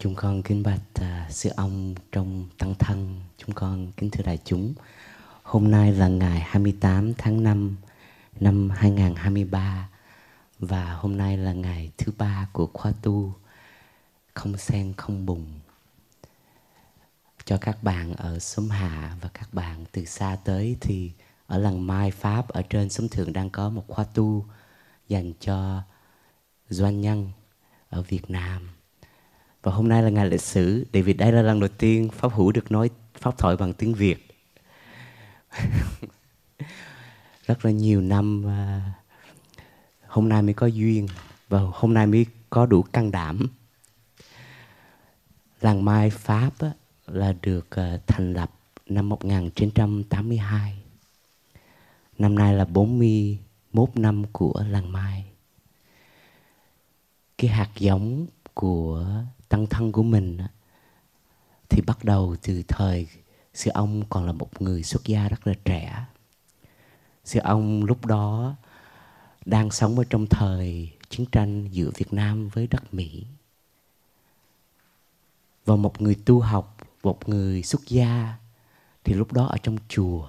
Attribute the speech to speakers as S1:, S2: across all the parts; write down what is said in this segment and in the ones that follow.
S1: chúng con kính bạch uh, sư ông trong tăng thân, chúng con kính thưa đại chúng. Hôm nay là ngày 28 tháng 5 năm 2023 và hôm nay là ngày thứ ba của khóa tu. Không sen không bùng. Cho các bạn ở xóm hạ và các bạn từ xa tới thì ở làng Mai Pháp ở trên xóm thượng đang có một khóa tu dành cho doanh nhân ở Việt Nam và hôm nay là ngày lịch sử tại vì đây là lần đầu tiên pháp hữu được nói pháp thoại bằng tiếng việt. Rất là nhiều năm à, hôm nay mới có duyên và hôm nay mới có đủ can đảm. Làng mai pháp á, là được à, thành lập năm 1982 năm nay là 41 năm của làng mai. Cái hạt giống của tăng thân của mình thì bắt đầu từ thời sư ông còn là một người xuất gia rất là trẻ. Sư ông lúc đó đang sống ở trong thời chiến tranh giữa Việt Nam với đất Mỹ. Và một người tu học, một người xuất gia thì lúc đó ở trong chùa.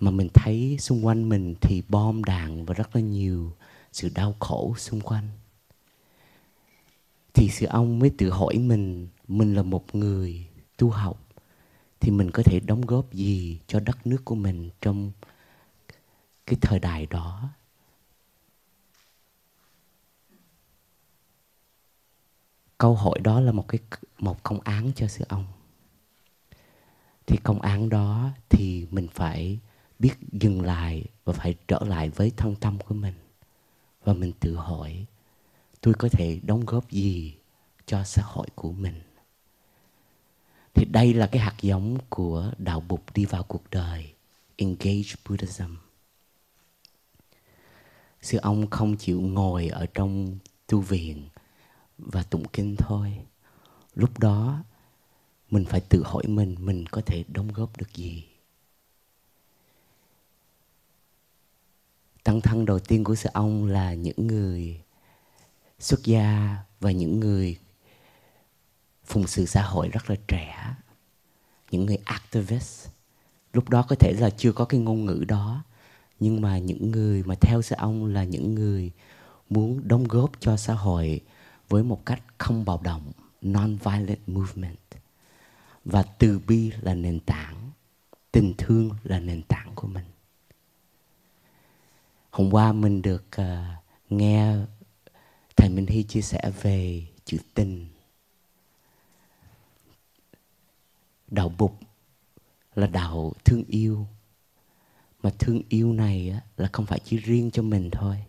S1: Mà mình thấy xung quanh mình thì bom đạn và rất là nhiều sự đau khổ xung quanh thì sư ông mới tự hỏi mình mình là một người tu học, thì mình có thể đóng góp gì cho đất nước của mình trong cái thời đại đó? Câu hỏi đó là một cái một công án cho sư ông. Thì công án đó thì mình phải biết dừng lại và phải trở lại với thân tâm của mình. Và mình tự hỏi tôi có thể đóng góp gì cho xã hội của mình? Thì đây là cái hạt giống của đạo Bụt đi vào cuộc đời, engage Buddhism. Sư ông không chịu ngồi ở trong tu viện và tụng kinh thôi. Lúc đó, mình phải tự hỏi mình mình có thể đóng góp được gì? Tăng thân đầu tiên của sư ông là những người xuất gia và những người phụng sự xã hội rất là trẻ những người activist. Lúc đó có thể là chưa có cái ngôn ngữ đó nhưng mà những người mà theo sư ông là những người muốn đóng góp cho xã hội với một cách không bạo động non-violent movement. Và từ bi là nền tảng tình thương là nền tảng của mình. Hôm qua mình được uh, nghe thầy Minh Hy chia sẻ về chữ tình. Đạo bục là đạo thương yêu. Mà thương yêu này á, là không phải chỉ riêng cho mình thôi.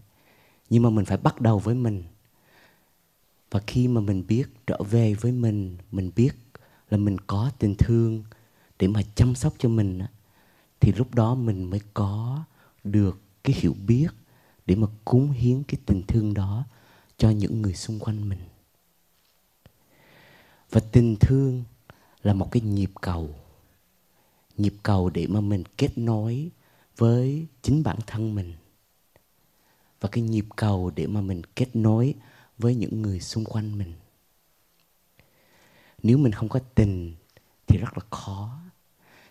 S1: Nhưng mà mình phải bắt đầu với mình. Và khi mà mình biết trở về với mình mình biết là mình có tình thương để mà chăm sóc cho mình á, thì lúc đó mình mới có được cái hiểu biết để mà cúng hiến cái tình thương đó cho những người xung quanh mình. Và tình thương là một cái nhịp cầu nhịp cầu để mà mình kết nối với chính bản thân mình. Và cái nhịp cầu để mà mình kết nối với những người xung quanh mình. Nếu mình không có tình thì rất là khó.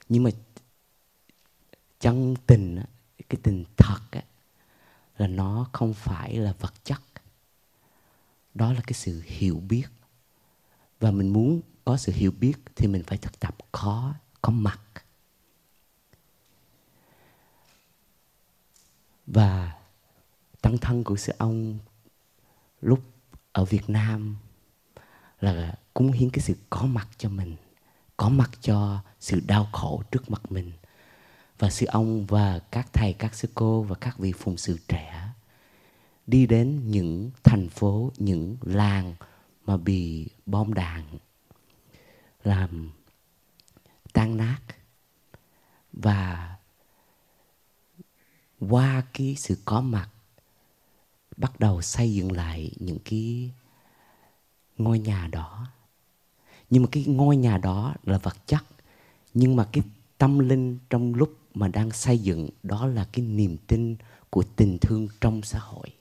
S1: Nhưng mà chân tình cái tình thật là nó không phải là vật chất đó là cái sự hiểu biết. Và mình muốn có sự hiểu biết thì mình phải thực tập khó có mặt. Và tăng thân của sư ông lúc ở Việt Nam là cúng hiến cái sự có mặt cho mình, có mặt cho sự đau khổ trước mặt mình. Và sư ông và các thầy, các sư cô và các vị phụng sự trẻ đi đến những thành phố, những làng mà bị bom đạn làm tan nát. Và qua cái sự có mặt, bắt đầu xây dựng lại những cái ngôi nhà đó. Nhưng mà cái ngôi nhà đó là vật chất, nhưng mà cái tâm linh trong lúc mà đang xây dựng, đó là cái niềm tin của tình thương trong xã hội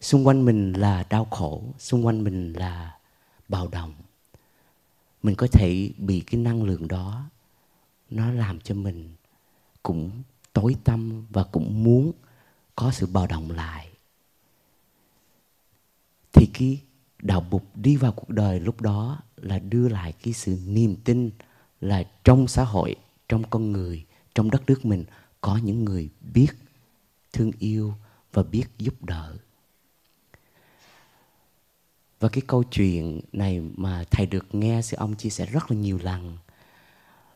S1: xung quanh mình là đau khổ, xung quanh mình là bạo động. Mình có thể bị cái năng lượng đó, nó làm cho mình cũng tối tâm và cũng muốn có sự bạo động lại. Thì cái đạo bục đi vào cuộc đời lúc đó là đưa lại cái sự niềm tin là trong xã hội, trong con người, trong đất nước mình có những người biết thương yêu và biết giúp đỡ và cái câu chuyện này mà thầy được nghe sư ông chia sẻ rất là nhiều lần,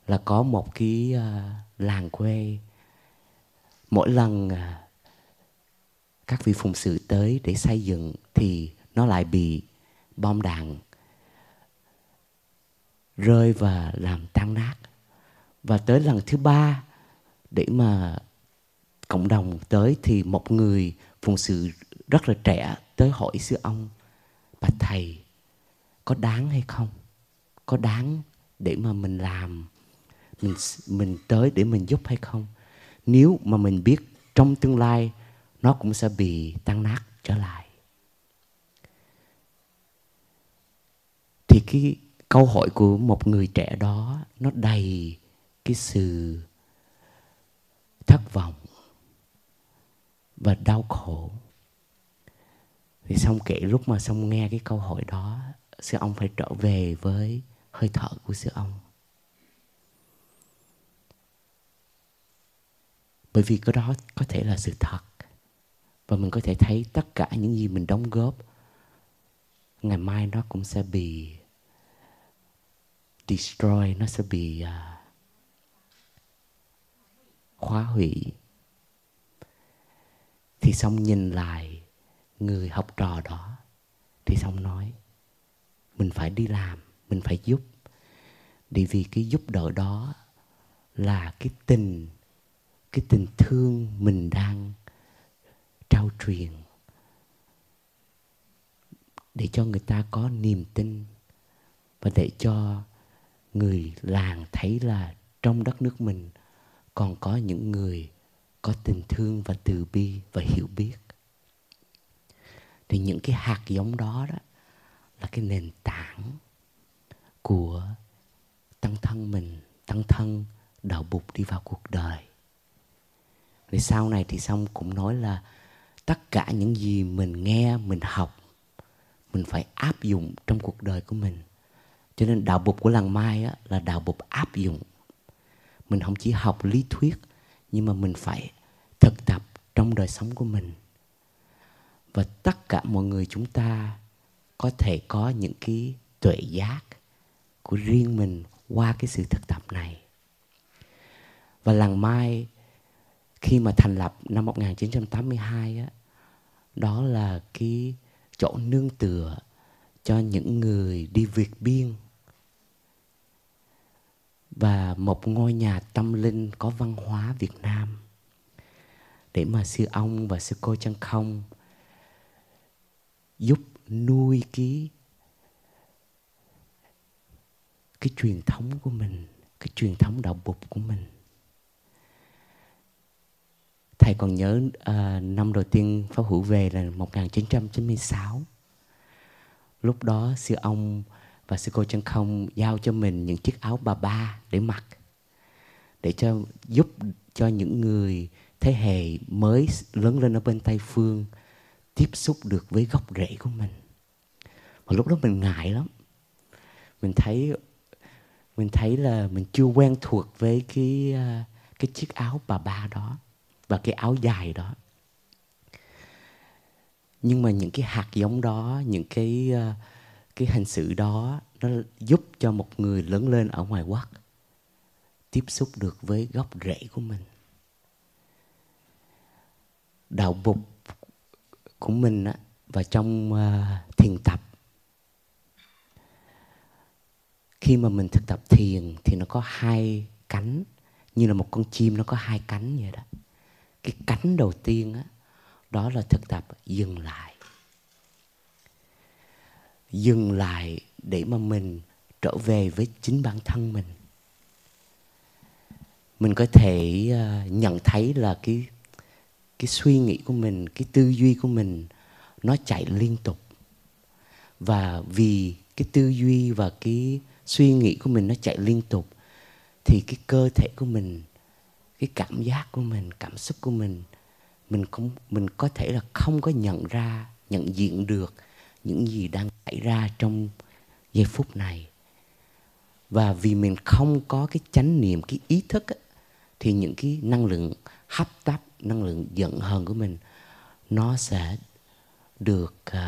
S1: là có một cái à, làng quê. Mỗi lần à, các vị phụng sự tới để xây dựng thì nó lại bị bom đạn, rơi và làm tan nát. Và tới lần thứ ba để mà cộng đồng tới thì một người phụng sự rất là trẻ tới hỏi sư ông và thầy, có đáng hay không? Có đáng để mà mình làm, mình mình tới để mình giúp hay không? Nếu mà mình biết trong tương lai nó cũng sẽ bị tan nát trở lại. Thì cái câu hỏi của một người trẻ đó, nó đầy cái sự thất vọng và đau khổ thì xong kể lúc mà xong nghe cái câu hỏi đó sư ông phải trở về với hơi thở của sư ông. Bởi vì cái đó có thể là sự thật. Và mình có thể thấy tất cả những gì mình đóng góp ngày mai nó cũng sẽ bị destroy nó sẽ bị à, uh, khóa hủy. Thì xong nhìn lại người học trò đó, thì xong nói, mình phải đi làm, mình phải giúp. Để vì cái giúp đỡ đó là cái tình cái tình thương mình đang trao truyền để cho người ta có niềm tin và để cho người làng thấy là trong đất nước mình còn có những người có tình thương và từ bi và hiểu biết thì những cái hạt giống đó đó là cái nền tảng của tăng thân mình tăng thân đạo bục đi vào cuộc đời. Thì sau này thì xong cũng nói là tất cả những gì mình nghe mình học mình phải áp dụng trong cuộc đời của mình. Cho nên đạo bục của làng mai á, là đạo bục áp dụng. Mình không chỉ học lý thuyết nhưng mà mình phải thực tập trong đời sống của mình và tất cả mọi người chúng ta có thể có những cái tuệ giác của riêng mình qua cái sự thực tập này. Và làng mai khi mà thành lập năm 1982 á, đó là cái chỗ nương tựa cho những người đi vượt biên. Và một ngôi nhà tâm linh có văn hóa Việt Nam. Để mà sư ông và sư cô chân không giúp nuôi cái cái truyền thống của mình cái truyền thống đạo bục của mình. Thầy còn nhớ uh, năm đầu tiên pháp hữu về là 1996 lúc đó sư ông và sư cô chân không giao cho mình những chiếc áo bà ba để mặc để cho giúp cho những người thế hệ mới lớn lên ở bên tây phương tiếp xúc được với gốc rễ của mình. Mà lúc đó mình ngại lắm. Mình thấy mình thấy là mình chưa quen thuộc với cái à, cái chiếc áo bà ba đó và cái áo dài đó. Nhưng mà những cái hạt giống đó, những cái à, cái hành xử đó, nó giúp cho một người lớn lên ở ngoài quốc tiếp xúc được với gốc rễ của mình. Đạo bục của mình á, và trong uh, thiền tập. Khi mà mình thực tập thiền thì nó có hai cánh như là một con chim nó có hai cánh vậy đó. Cái cánh đầu tiên á, đó là thực tập dừng lại. Dừng lại để mà mình trở về với chính bản thân mình. Mình có thể uh, nhận thấy là cái cái suy nghĩ của mình cái tư duy của mình nó chạy liên tục. Và vì cái tư duy và cái suy nghĩ của mình nó chạy liên tục thì cái cơ thể của mình cái cảm giác của mình cảm xúc của mình mình không mình có thể là không có nhận ra nhận diện được những gì đang xảy ra trong giây phút này. Và vì mình không có cái chánh niệm cái ý thức ấy, thì những cái năng lượng hấp tấp năng lượng giận hờn của mình nó sẽ được uh,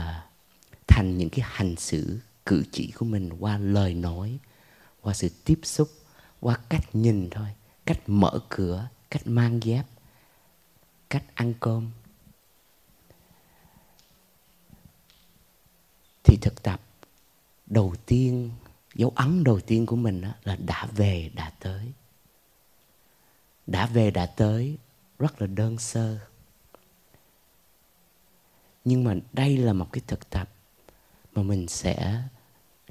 S1: thành những cái hành xử cử chỉ của mình qua lời nói qua sự tiếp xúc qua cách nhìn thôi cách mở cửa cách mang dép cách ăn cơm. Thì thực tập đầu tiên dấu ấn đầu tiên của mình là đã về đã tới. Đã về đã tới rất là đơn sơ. Nhưng mà đây là một cái thực tập mà mình sẽ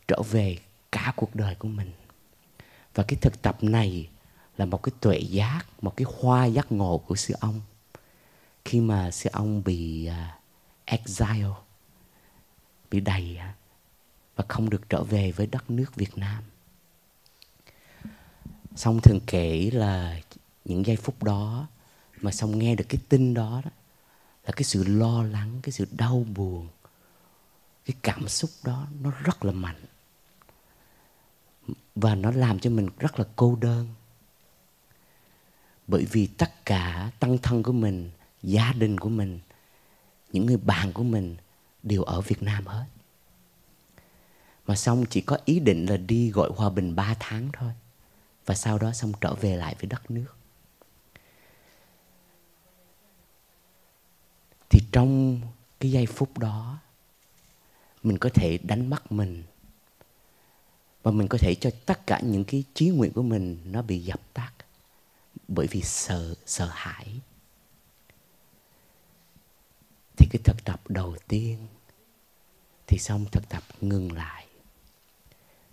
S1: trở về cả cuộc đời của mình. Và cái thực tập này là một cái tuệ giác một cái hoa giác ngộ của sư ông. Khi mà sư ông bị uh, exile bị đầy à, và không được trở về với đất nước Việt Nam. Xong thường kể là những giây phút đó mà xong nghe được cái tin đó, đó là cái sự lo lắng, cái sự đau buồn, cái cảm xúc đó nó rất là mạnh. Và nó làm cho mình rất là cô đơn. Bởi vì tất cả tăng thân của mình gia đình của mình những người bạn của mình đều ở việt nam hết. Mà xong chỉ có ý định là đi gọi hòa bình 3 tháng thôi. Và sau đó xong trở về lại với đất nước. Thì trong cái giây phút đó, mình có thể đánh mất mình. Và mình có thể cho tất cả những cái trí nguyện của mình nó bị dập tắt bởi vì sợ sợ hãi. Thì cái thực tập đầu tiên, thì xong thực tập ngừng lại.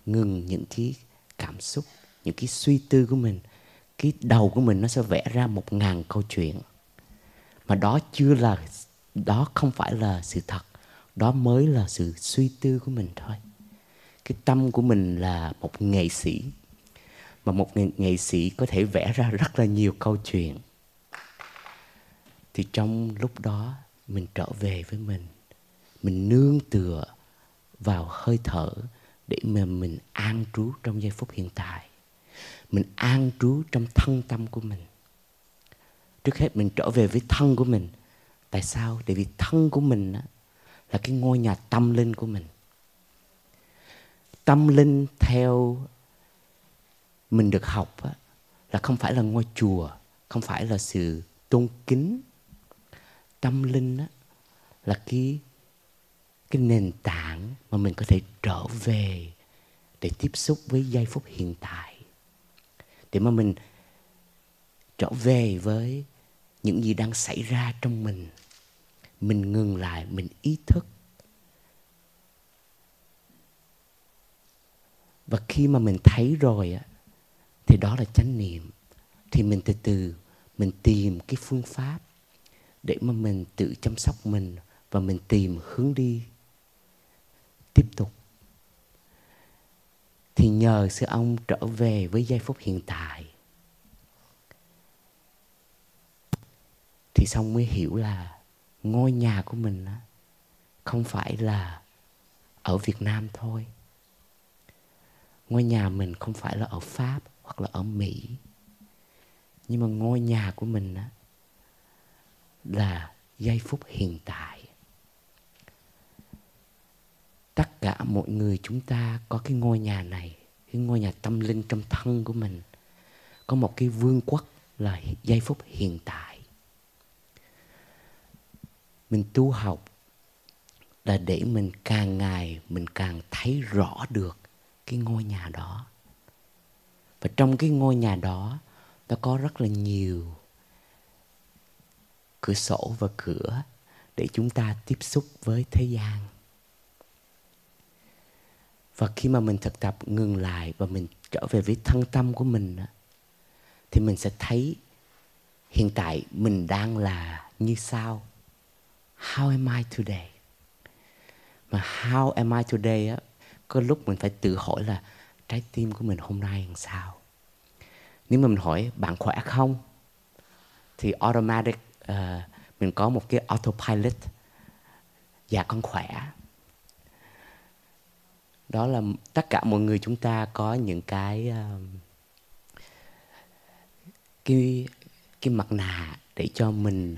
S1: Ngừng những cái cảm xúc, những cái suy tư của mình. Cái đầu của mình nó sẽ vẽ ra một ngàn câu chuyện. Mà đó chưa là đó không phải là sự thật. Đó mới là sự suy tư của mình thôi. Cái tâm của mình là một nghệ sĩ mà một nghệ, nghệ sĩ có thể vẽ ra rất là nhiều câu chuyện. Thì trong lúc đó mình trở về với mình. Mình nương tựa vào hơi thở để mà mình an trú trong giây phút hiện tại. Mình an trú trong thân tâm của mình. Trước hết mình trở về với thân của mình tại sao? Tại vì thân của mình á, là cái ngôi nhà tâm linh của mình. Tâm linh theo mình được học á, là không phải là ngôi chùa không phải là sự tôn kính. Tâm linh á, là cái cái nền tảng mà mình có thể trở về để tiếp xúc với giây phút hiện tại. Để mà mình trở về với những gì đang xảy ra trong mình mình ngừng lại, mình ý thức. Và khi mà mình thấy rồi á, thì đó là chánh niệm. Thì mình từ từ mình tìm cái phương pháp để mà mình tự chăm sóc mình và mình tìm hướng đi tiếp tục. Thì nhờ sư ông trở về với giây phút hiện tại thì xong mới hiểu là ngôi nhà của mình á, không phải là ở Việt Nam thôi. Ngôi nhà mình không phải là ở Pháp hoặc là ở Mỹ. Nhưng mà ngôi nhà của mình á, là giây phút hiện tại. Tất cả mọi người chúng ta có cái ngôi nhà này, cái ngôi nhà tâm linh trong thân của mình. Có một cái vương quốc là giây phút hiện tại mình tu học là để mình càng ngày mình càng thấy rõ được cái ngôi nhà đó. Và trong cái ngôi nhà đó, nó có rất là nhiều cửa sổ và cửa để chúng ta tiếp xúc với thế gian. Và khi mà mình thực tập ngừng lại và mình trở về với thân tâm của mình thì mình sẽ thấy hiện tại mình đang là như sao how am I today? Mà how am I today á có lúc mình phải tự hỏi là trái tim của mình hôm nay làm sao? Nếu mà mình hỏi bạn khỏe không? Thì automatic uh, mình có một cái autopilot. Dạ con khỏe. Đó là tất cả mọi người chúng ta có những cái uh, cái cái mặt nạ để cho mình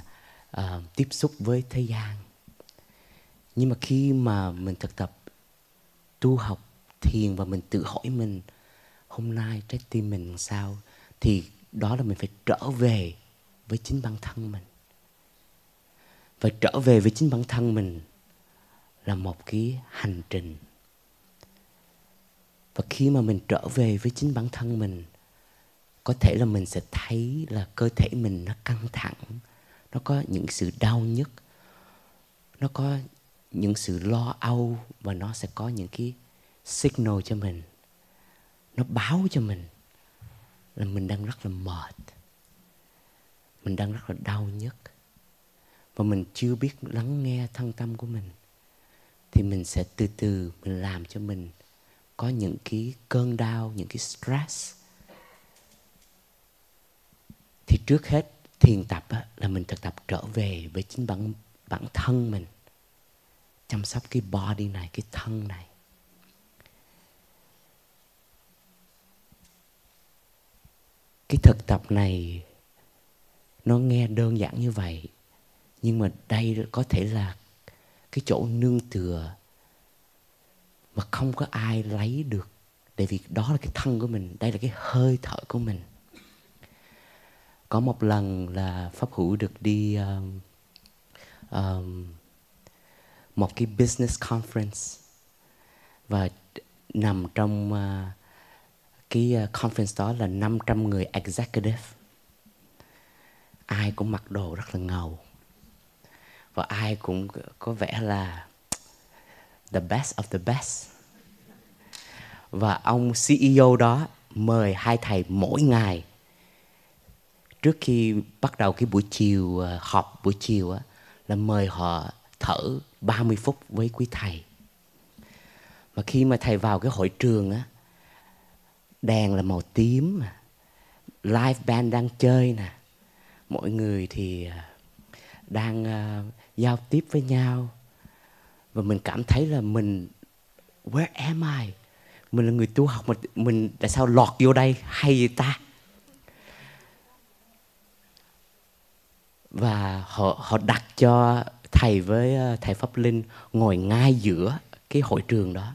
S1: uh, tiếp xúc với thế gian. Nhưng mà khi mà mình thực tập tu học thiền và mình tự hỏi mình hôm nay trái tim mình sao? thì đó là mình phải trở về với chính bản thân mình. Và trở về với chính bản thân mình là một cái hành trình. Và khi mà mình trở về với chính bản thân mình có thể là mình sẽ thấy là cơ thể mình nó căng thẳng nó có những sự đau nhức, nó có những sự lo âu và nó sẽ có những cái signal cho mình. Nó báo cho mình là mình đang rất là mệt, mình đang rất là đau nhức. Và mình chưa biết lắng nghe thân tâm của mình, thì mình sẽ từ từ mình làm cho mình có những cái cơn đau, những cái stress. Thì trước hết thiền tập á, là mình thực tập trở về với chính bản bản thân mình. Chăm sóc cái body này cái thân này. Cái thực tập này nó nghe đơn giản như vậy nhưng mà đây có thể là cái chỗ nương tựa mà không có ai lấy được. Tại vì đó là cái thân của mình đây là cái hơi thở của mình có một lần là pháp hữu được đi um, um, một cái business conference và nằm trong uh, cái uh, conference đó là 500 người executive. Ai cũng mặc đồ rất là ngầu và ai cũng có vẻ là the best of the best. Và ông CEO đó mời hai thầy mỗi ngày trước khi bắt đầu cái buổi chiều à, họp buổi chiều á là mời họ thở 30 phút với quý thầy. mà khi mà thầy vào cái hội trường á đèn là màu tím live band đang chơi nè. Mọi người thì à, đang uh, giao tiếp với nhau. Và mình cảm thấy là mình where am I? Mình là người tu học mà mình tại sao lọt vô đây? Hay ta? Và họ họ đặt cho thầy với ờ, thầy pháp linh ngồi ngay giữa cái hội trường đó.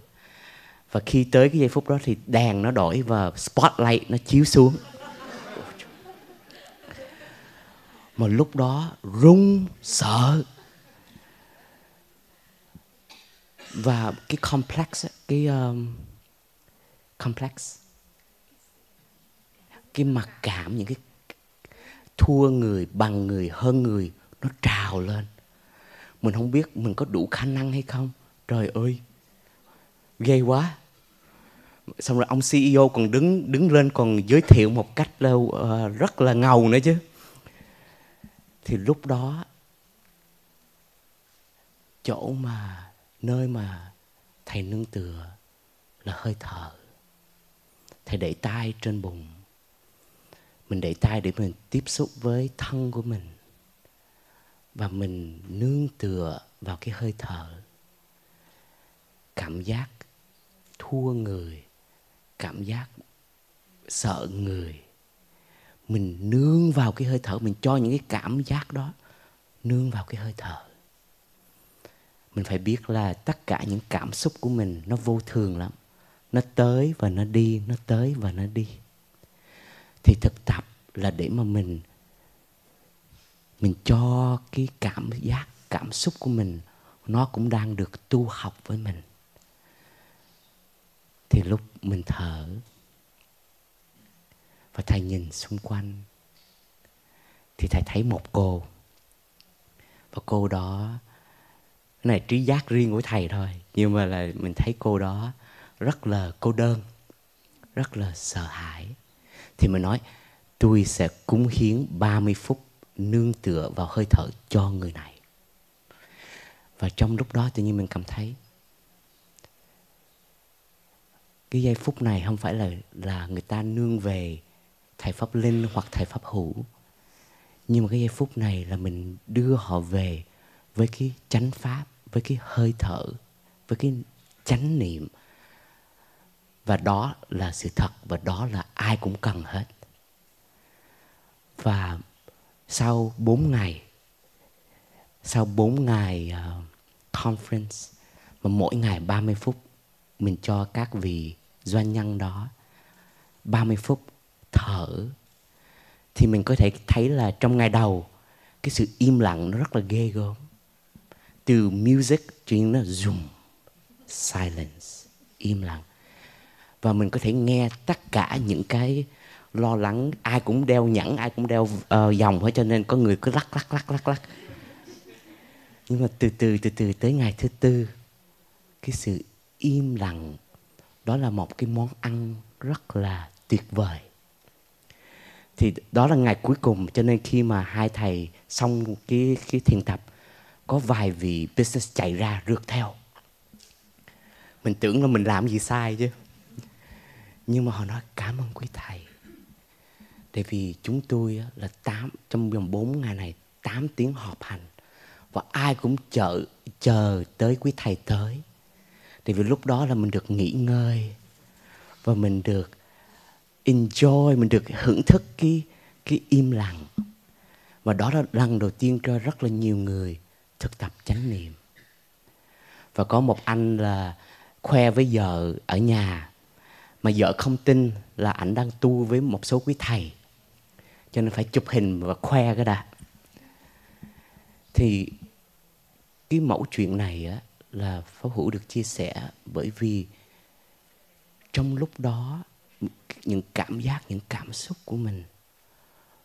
S1: Và khi tới cái giây phút đó thì đèn nó đổi và spotlight nó chiếu xuống. Mà lúc đó run sợ. Và cái complex cái um, complex cái mặc cảm những cái thua người bằng người hơn người nó trào lên. Mình không biết mình có đủ khả năng hay không. Trời ơi ghê quá. Xong rồi ông CEO còn đứng đứng lên còn giới thiệu một cách là uh, rất là ngầu nữa chứ. Thì lúc đó chỗ mà nơi mà thầy nương tựa là hơi thở. Thầy để tay trên bụng mình để tay để mình tiếp xúc với thân của mình. Và mình nương tựa vào cái hơi thở. Cảm giác thua người. Cảm giác sợ người. Mình nương vào cái hơi thở. Mình cho những cái cảm giác đó nương vào cái hơi thở. Mình phải biết là tất cả những cảm xúc của mình nó vô thường lắm. Nó tới và nó đi, nó tới và nó đi thì thực tập là để mà mình mình cho cái cảm giác, cảm xúc của mình, nó cũng đang được tu học với mình. Thì lúc mình thở và thầy nhìn xung quanh, thì thầy thấy một cô. Và cô đó, cái này trí giác riêng của thầy thôi, nhưng mà là mình thấy cô đó rất là cô đơn, rất là sợ hãi thì mình nói, tôi sẽ cúng hiến 30 phút nương tựa vào hơi thở cho người này. Và trong lúc đó tự nhiên mình cảm thấy cái giây phút này không phải là là người ta nương về thầy pháp linh hoặc thầy pháp hữu, nhưng mà cái giây phút này là mình đưa họ về với cái chánh pháp, với cái hơi thở, với cái chánh niệm và đó là sự thật và đó là ai cũng cần hết. Và sau 4 ngày sau 4 ngày uh, conference mà mỗi ngày 30 phút mình cho các vị doanh nhân đó 30 phút thở thì mình có thể thấy là trong ngày đầu cái sự im lặng nó rất là ghê gớm. Từ music chuyện nó zoom silence im lặng và mình có thể nghe tất cả những cái lo lắng. Ai cũng đeo nhẫn ai cũng đeo uh, dòng hết cho nên có người cứ lắc lắc lắc lắc lắc. Nhưng mà từ từ từ từ tới ngày thứ tư cái sự im lặng đó là một cái món ăn rất là tuyệt vời. Thì đó là ngày cuối cùng cho nên khi mà hai thầy xong cái cái thiền tập có vài vị business chạy ra rượt theo. Mình tưởng là mình làm gì sai chứ nhưng mà họ nói, cảm ơn quý thầy. Tại vì chúng tôi là tám, trong vòng 4 ngày này 8 tiếng họp hành. Và ai cũng chờ chờ tới quý thầy tới. Tại vì lúc đó là mình được nghỉ ngơi. Và mình được enjoy, mình được hưởng thức cái cái im lặng. Và đó là lần đầu tiên cho rất là nhiều người thực tập chánh niệm. Và có một anh là khoe với vợ ở nhà mà vợ không tin là ảnh đang tu với một số quý thầy. Cho nên phải chụp hình và khoe cái đã. Thì cái mẫu chuyện này á, là pháp hữu được chia sẻ bởi vì trong lúc đó, những cảm giác, những cảm xúc của mình,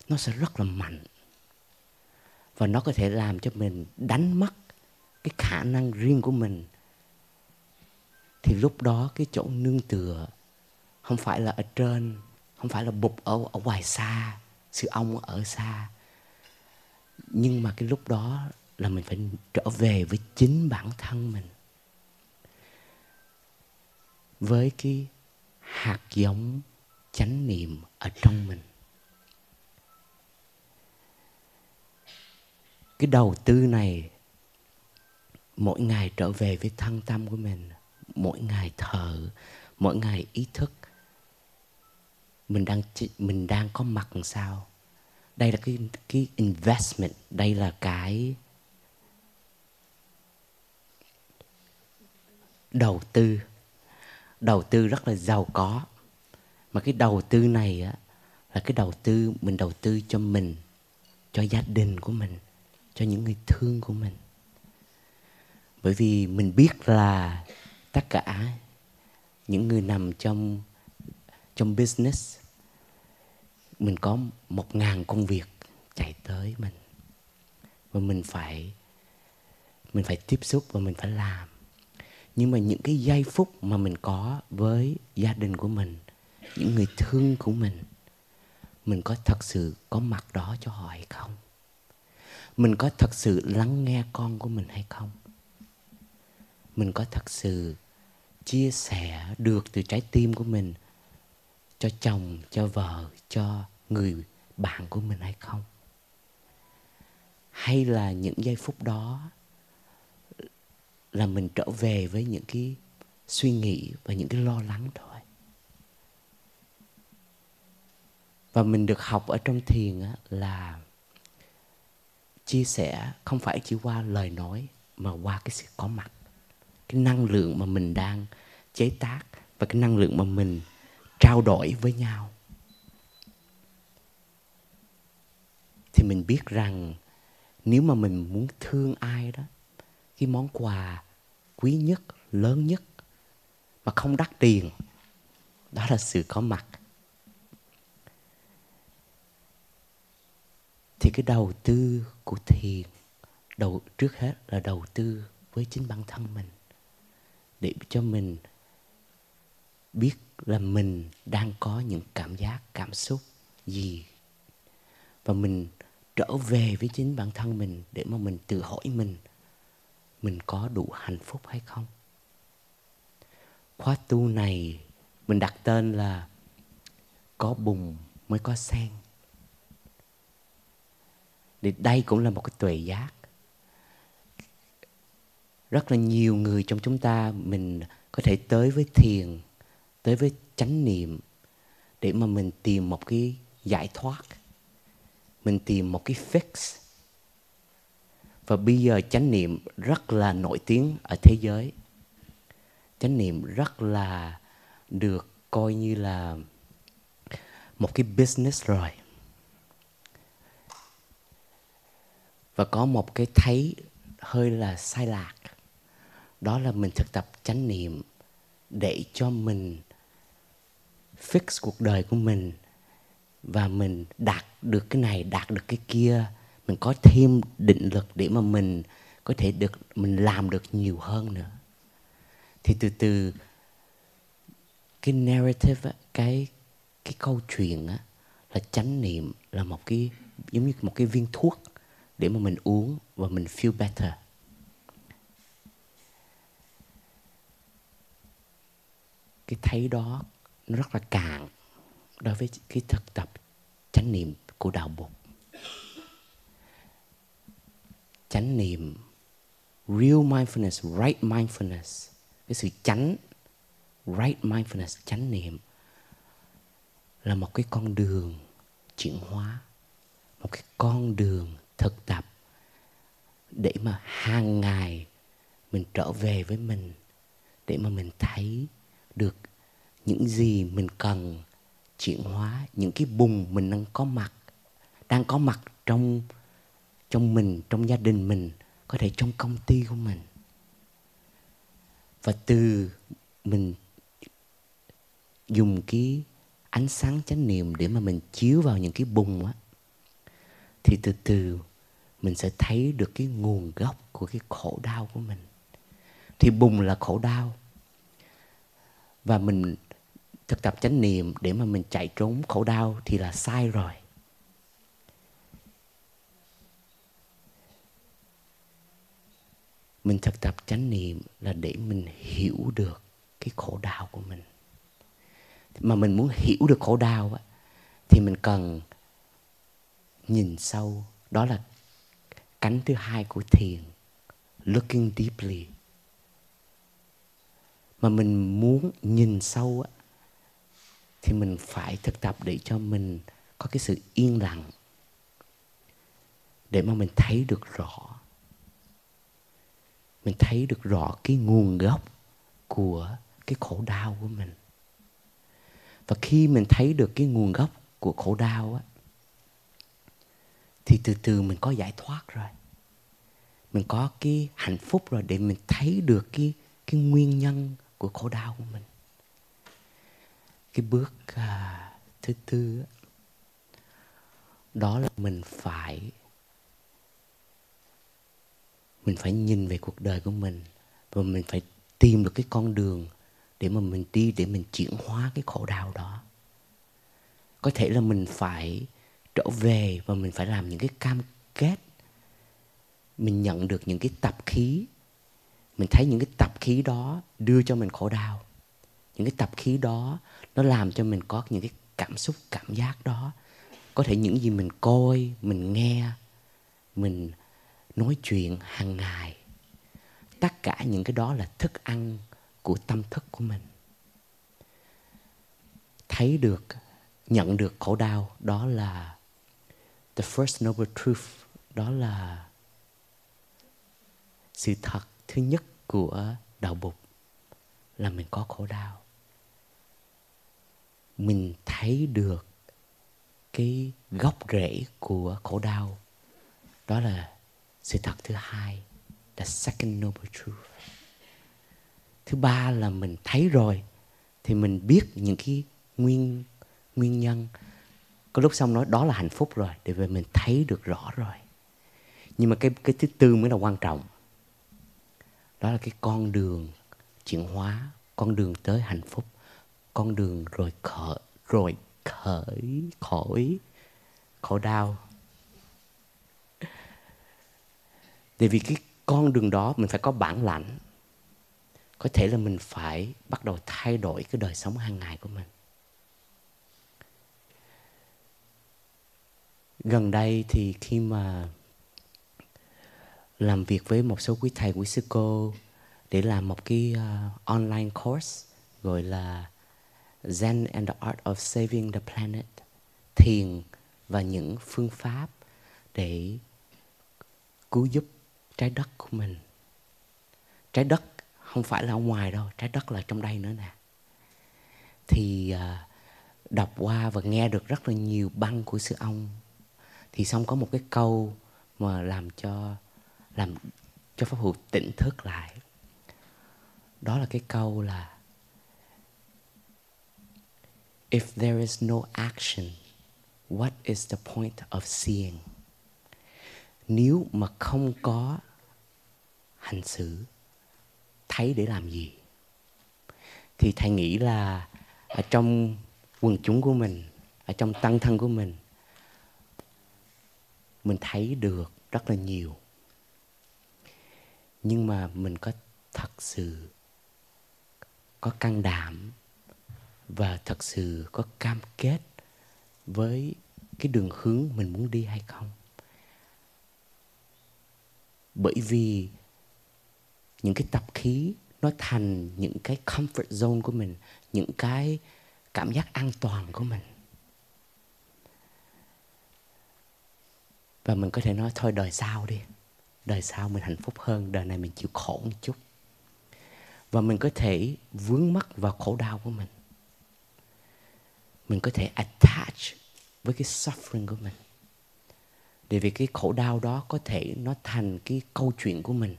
S1: nó sẽ rất là mạnh. Và nó có thể làm cho mình đánh mất cái khả năng riêng của mình. Thì lúc đó cái chỗ nương tựa không phải là ở trên, không phải là bục ở ở ngoài xa sư ông ở xa. Nhưng mà cái lúc đó là mình phải trở về với chính bản thân mình. Với cái hạt giống chánh niệm ở trong mình. Cái đầu tư này, mỗi ngày trở về với thân tâm của mình, mỗi ngày thở, mỗi ngày ý thức mình đang mình đang có mặt làm sao? Đây là cái cái investment, đây là cái đầu tư. Đầu tư rất là giàu có. Mà cái đầu tư này á, là cái đầu tư, mình đầu tư cho mình, cho gia đình của mình, cho những người thương của mình. Bởi vì mình biết là tất cả những người nằm trong trong business mình có một ngàn công việc chạy tới mình. Và mình phải mình phải tiếp xúc và mình phải làm. Nhưng mà những cái giây phút mà mình có với gia đình của mình, những người thương của mình mình có thật sự có mặt đó cho họ hay không? Mình có thật sự lắng nghe con của mình hay không? Mình có thật sự chia sẻ được từ trái tim của mình cho chồng, cho vợ, cho người bạn của mình hay không? Hay là những giây phút đó là mình trở về với những cái suy nghĩ và những cái lo lắng thôi? Và mình được học ở trong thiền là chia sẻ không phải chỉ qua lời nói mà qua cái sự có mặt. Cái năng lượng mà mình đang chế tác và cái năng lượng mà mình trao đổi với nhau. Thì mình biết rằng nếu mà mình muốn thương ai đó, cái món quà quý nhất, lớn nhất mà không đắt tiền, đó là sự có mặt. Thì cái đầu tư của thiền, đầu, trước hết là đầu tư với chính bản thân mình, để cho mình biết là mình đang có những cảm giác, cảm xúc gì. Và mình trở về với chính bản thân mình để mà mình tự hỏi mình mình có đủ hạnh phúc hay không? Khóa tu này mình đặt tên là có bùn mới có sen. Thì đây cũng là một cái tuệ giác. Rất là nhiều người trong chúng ta mình có thể tới với thiền, tới với chánh niệm để mà mình tìm một cái giải thoát mình tìm một cái fix. Và bây giờ chánh niệm rất là nổi tiếng ở thế giới. Chánh niệm rất là được coi như là một cái business rồi. Và có một cái thấy hơi là sai lạc. Đó là mình thực tập chánh niệm để cho mình fix cuộc đời của mình và mình đạt được cái này đạt được cái kia. Mình có thêm định lực để mà mình có thể được mình làm được nhiều hơn nữa. Thì từ từ cái narrative cái cái câu chuyện á, là chánh niệm là một cái giống như một cái viên thuốc để mà mình uống và mình feel better. Cái thấy đó nó rất là cạn đối với cái thực tập chánh niệm của đạo Phật, Chánh niệm, real mindfulness, right mindfulness, cái sự chánh, right mindfulness, chánh niệm là một cái con đường chuyển hóa, một cái con đường thực tập để mà hàng ngày mình trở về với mình để mà mình thấy được những gì mình cần chuyển hóa những cái bùng mình đang có mặt, đang có mặt trong trong mình, trong gia đình mình, có thể trong công ty của mình. Và từ mình dùng cái ánh sáng chánh niệm để mà mình chiếu vào những cái bùng á, thì từ từ mình sẽ thấy được cái nguồn gốc của cái khổ đau của mình. Thì bùng là khổ đau. Và mình thực tập chánh niệm để mà mình chạy trốn khổ đau thì là sai rồi. Mình thực tập chánh niệm là để mình hiểu được cái khổ đau của mình. Mà mình muốn hiểu được khổ đau á, thì mình cần nhìn sâu. Đó là cánh thứ hai của thiền looking deeply. Mà mình muốn nhìn sâu á, thì mình phải thực tập để cho mình có cái sự yên lặng để mà mình thấy được rõ. Mình thấy được rõ cái nguồn gốc của cái khổ đau của mình. Và khi mình thấy được cái nguồn gốc của khổ đau á, thì từ từ mình có giải thoát rồi. Mình có cái hạnh phúc rồi để mình thấy được cái cái nguyên nhân của khổ đau của mình cái bước à, thứ tư đó là mình phải mình phải nhìn về cuộc đời của mình và mình phải tìm được cái con đường để mà mình đi để mình chuyển hóa cái khổ đau đó. Có thể là mình phải trở về và mình phải làm những cái cam kết. Mình nhận được những cái tập khí. Mình thấy những cái tập khí đó đưa cho mình khổ đau. Những cái tập khí đó nó làm cho mình có những cái cảm xúc, cảm giác đó. Có thể những gì mình coi, mình nghe, mình nói chuyện hàng ngày. Tất cả những cái đó là thức ăn của tâm thức của mình. Thấy được, nhận được khổ đau, đó là the first noble truth. Đó là sự thật thứ nhất của đạo Bụt là mình có khổ đau mình thấy được cái gốc rễ của khổ đau. Đó là sự thật thứ hai, the second noble truth. Thứ ba là mình thấy rồi, thì mình biết những cái nguyên nguyên nhân. Có lúc xong nói, đó là hạnh phúc rồi, để về mình thấy được rõ rồi. Nhưng mà cái cái thứ tư mới là quan trọng. Đó là cái con đường chuyển hóa, con đường tới hạnh phúc con đường rồi khởi rồi khởi khỏi khổ đau. Tại vì cái con đường đó mình phải có bản lãnh có thể là mình phải bắt đầu thay đổi cái đời sống hàng ngày của mình. Gần đây thì khi mà làm việc với một số quý thầy quý sư cô để làm một cái uh, online course gọi là Zen and the Art of Saving the Planet, thiền và những phương pháp để cứu giúp trái đất của mình. Trái đất không phải là ở ngoài đâu, trái đất là trong đây nữa nè. Thì à, đọc qua và nghe được rất là nhiều băng của sư ông. Thì xong có một cái câu mà làm cho làm cho pháp hữu tỉnh thức lại. Đó là cái câu là if there is no action, what is the point of seeing? Nếu mà không có hành xử, thấy để làm gì? Thì thầy nghĩ là ở trong quần chúng của mình, ở trong tăng thân của mình mình thấy được rất là nhiều. Nhưng mà mình có thật sự có can đảm và thật sự có cam kết với cái đường hướng mình muốn đi hay không? Bởi vì những cái tập khí nó thành những cái comfort zone của mình, những cái cảm giác an toàn của mình. Và mình có thể nói, thôi đời sau đi, đời sau mình hạnh phúc hơn, đời này mình chịu khổ một chút. Và mình có thể vướng mắc vào khổ đau của mình mình có thể attach với cái suffering của mình. Để vì cái khổ đau đó có thể nó thành cái câu chuyện của mình.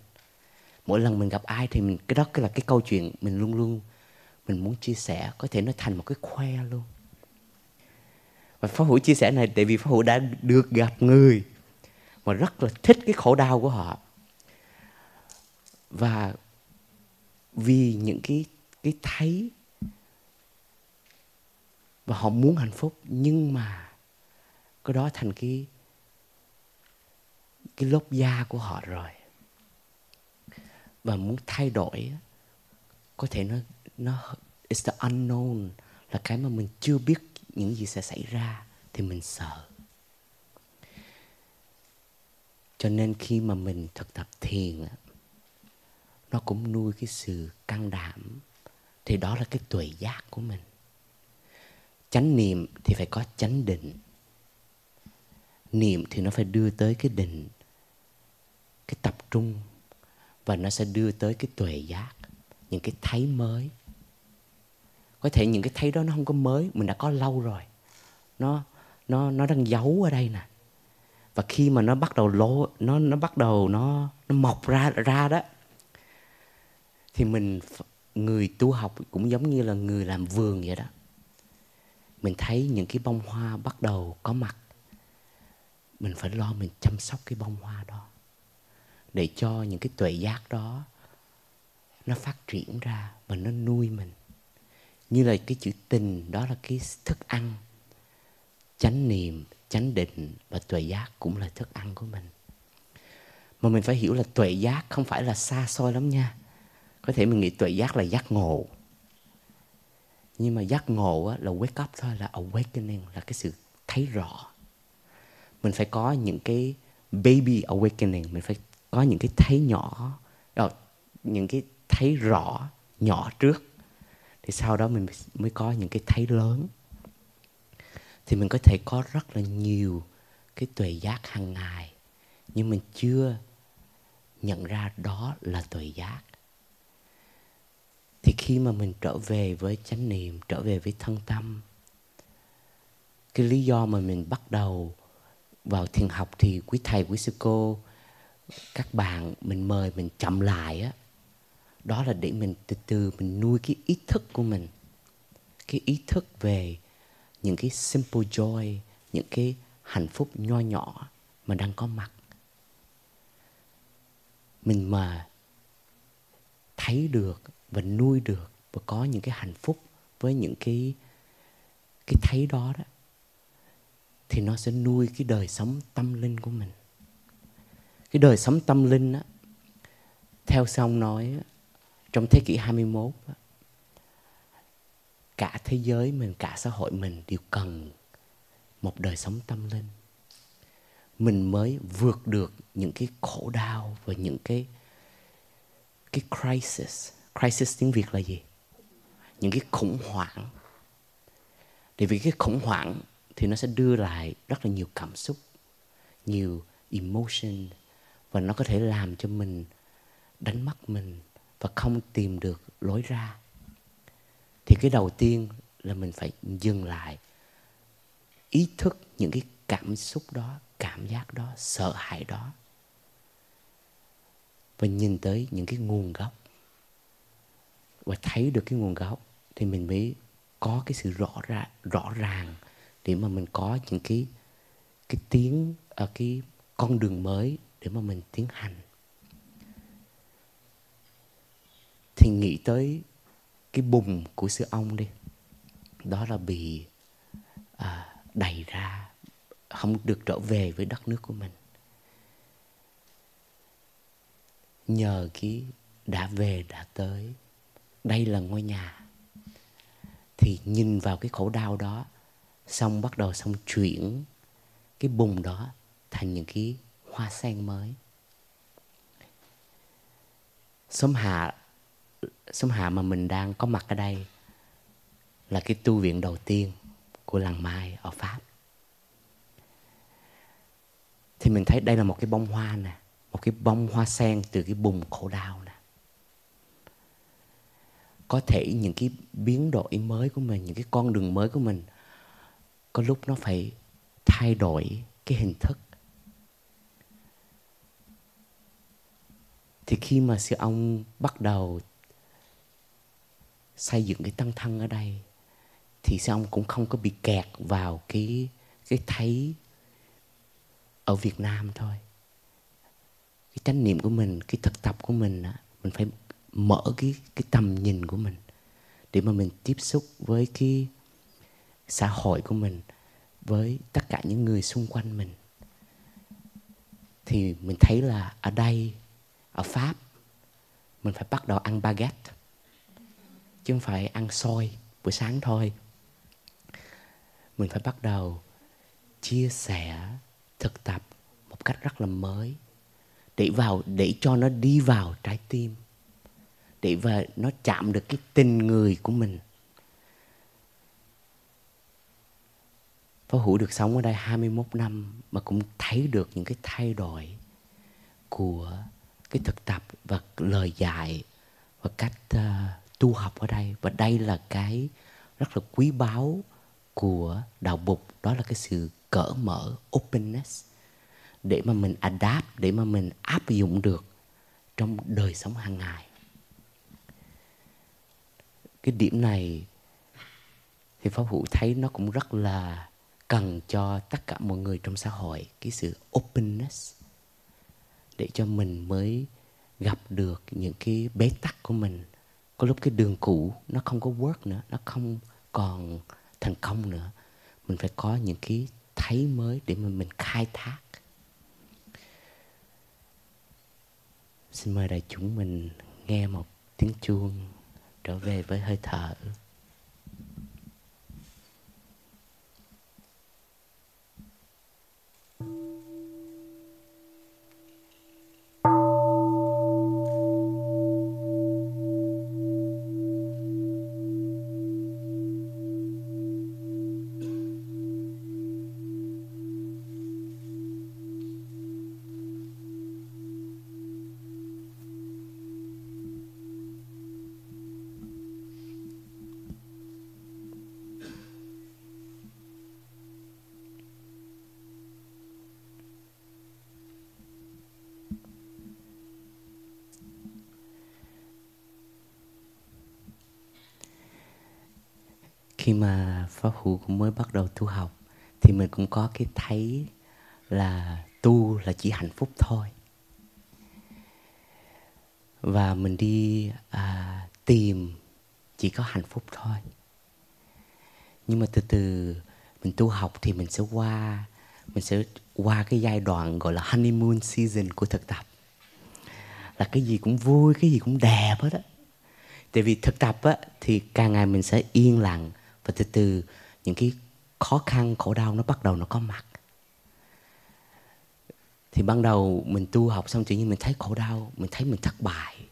S1: Mỗi lần mình gặp ai thì mình, cái đó là cái câu chuyện mình luôn luôn mình muốn chia sẻ, có thể nó thành một cái khoe luôn. Và phó hữu chia sẻ này, tại vì phó hữu đã được gặp người mà rất là thích cái khổ đau của họ. Và vì những cái cái thấy và họ muốn hạnh phúc. Nhưng mà cái đó thành cái cái lốp da của họ rồi. Và muốn thay đổi, có thể nó nó it's the unknown là cái mà mình chưa biết những gì sẽ xảy ra thì mình sợ. Cho nên khi mà mình thực tập thiền nó cũng nuôi cái sự căng đảm. Thì đó là cái tuệ giác của mình chánh niệm thì phải có chánh định. Niệm thì nó phải đưa tới cái định, cái tập trung, và nó sẽ đưa tới cái tuệ giác, những cái thấy mới. Có thể những cái thấy đó nó không có mới, mình đã có lâu rồi. Nó nó nó đang giấu ở đây nè. Và khi mà nó bắt đầu lô nó nó bắt đầu nó nó mọc ra ra đó, thì mình người tu học cũng giống như là người làm vườn vậy đó mình thấy những cái bông hoa bắt đầu có mặt. Mình phải lo mình chăm sóc cái bông hoa đó. Để cho những cái tuệ giác đó nó phát triển ra và nó nuôi mình. Như là cái chữ tình, đó là cái thức ăn. Chánh niệm, chánh định và tuệ giác cũng là thức ăn của mình. Mà mình phải hiểu là tuệ giác không phải là xa xôi lắm nha. Có thể mình nghĩ tuệ giác là giác ngộ nhưng mà giác ngộ á, là wake up thôi là awakening là cái sự thấy rõ. Mình phải có những cái baby awakening mình phải có những cái thấy nhỏ ờ, những cái thấy rõ nhỏ trước. Thì sau đó mình mới có những cái thấy lớn. Thì mình có thể có rất là nhiều cái tuệ giác hàng ngày nhưng mình chưa nhận ra đó là tuệ giác thì khi mà mình trở về với chánh niệm, trở về với thân tâm, cái lý do mà mình bắt đầu vào thiền học thì quý thầy, quý sư cô, các bạn mình mời mình chậm lại á, đó là để mình từ từ mình nuôi cái ý thức của mình, cái ý thức về những cái simple joy, những cái hạnh phúc nho nhỏ mà đang có mặt. Mình mà thấy được và nuôi được và có những cái hạnh phúc với những cái cái thấy đó đó, thì nó sẽ nuôi cái đời sống tâm linh của mình. Cái đời sống tâm linh á, theo xong nói trong thế kỷ 21 cả thế giới mình, cả xã hội mình đều cần một đời sống tâm linh. Mình mới vượt được những cái khổ đau và những cái cái crisis crisis tiếng việt là gì? Những cái khủng hoảng. Để vì cái khủng hoảng thì nó sẽ đưa lại rất là nhiều cảm xúc, nhiều emotion, và nó có thể làm cho mình đánh mất mình và không tìm được lối ra. Thì cái đầu tiên là mình phải dừng lại, ý thức những cái cảm xúc đó, cảm giác đó, sợ hãi đó, và nhìn tới những cái nguồn gốc và thấy được cái nguồn gốc thì mình mới có cái sự rõ ra rõ ràng để mà mình có những cái cái tiếng ở cái con đường mới để mà mình tiến hành. Thì nghĩ tới cái bùng của sư ông đi đó là bị à, đầy ra không được trở về với đất nước của mình. Nhờ cái đã về đã tới đây là ngôi nhà. Thì nhìn vào cái khổ đau đó, xong bắt đầu xong chuyển cái bùng đó thành những cái hoa sen mới. Sớm hạ sớm hạ mà mình đang có mặt ở đây là cái tu viện đầu tiên của làng mai ở pháp. Thì mình thấy đây là một cái bông hoa nè, một cái bông hoa sen từ cái bùng khổ đau nè có thể những cái biến đổi mới của mình, những cái con đường mới của mình, có lúc nó phải thay đổi cái hình thức. Thì khi mà sư ông bắt đầu xây dựng cái tăng thân ở đây, thì sư ông cũng không có bị kẹt vào cái cái thấy ở Việt Nam thôi. Cái chánh niệm của mình, cái thực tập của mình mình phải mở cái cái tầm nhìn của mình để mà mình tiếp xúc với cái xã hội của mình, với tất cả những người xung quanh mình. Thì mình thấy là ở đây, ở Pháp, mình phải bắt đầu ăn baguette, chứ không phải ăn xôi buổi sáng thôi. Mình phải bắt đầu chia sẻ thực tập một cách rất là mới, để vào, để cho nó đi vào trái tim để và nó chạm được cái tình người của mình. Phó Hữu được sống ở đây 21 năm mà cũng thấy được những cái thay đổi của cái thực tập và lời dạy và cách uh, tu học ở đây. Và đây là cái rất là quý báu của đạo bục đó là cái sự cởi mở openness để mà mình adapt để mà mình áp dụng được trong đời sống hàng ngày cái điểm này thì pháp hữu thấy nó cũng rất là cần cho tất cả mọi người trong xã hội, cái sự openness, để cho mình mới gặp được những cái bế tắc của mình. Có lúc cái đường cũ nó không có work nữa, nó không còn thành công nữa. Mình phải có những cái thấy mới để mà mình khai thác. Xin mời đại chúng mình nghe một tiếng chuông trở về với hơi thở khi mà pháp hữu cũng mới bắt đầu tu học thì mình cũng có cái thấy là tu là chỉ hạnh phúc thôi. Và mình đi à, tìm chỉ có hạnh phúc thôi. Nhưng mà từ từ mình tu học thì mình sẽ qua mình sẽ qua cái giai đoạn gọi là honeymoon season của thực tập. Là cái gì cũng vui cái gì cũng đẹp hết á. Tại vì thực tập á, thì càng ngày mình sẽ yên lặng và từ từ những cái khó khăn, khổ đau nó bắt đầu nó có mặt. Thì ban đầu mình tu học xong tự nhiên mình thấy khổ đau, mình thấy mình thất bại.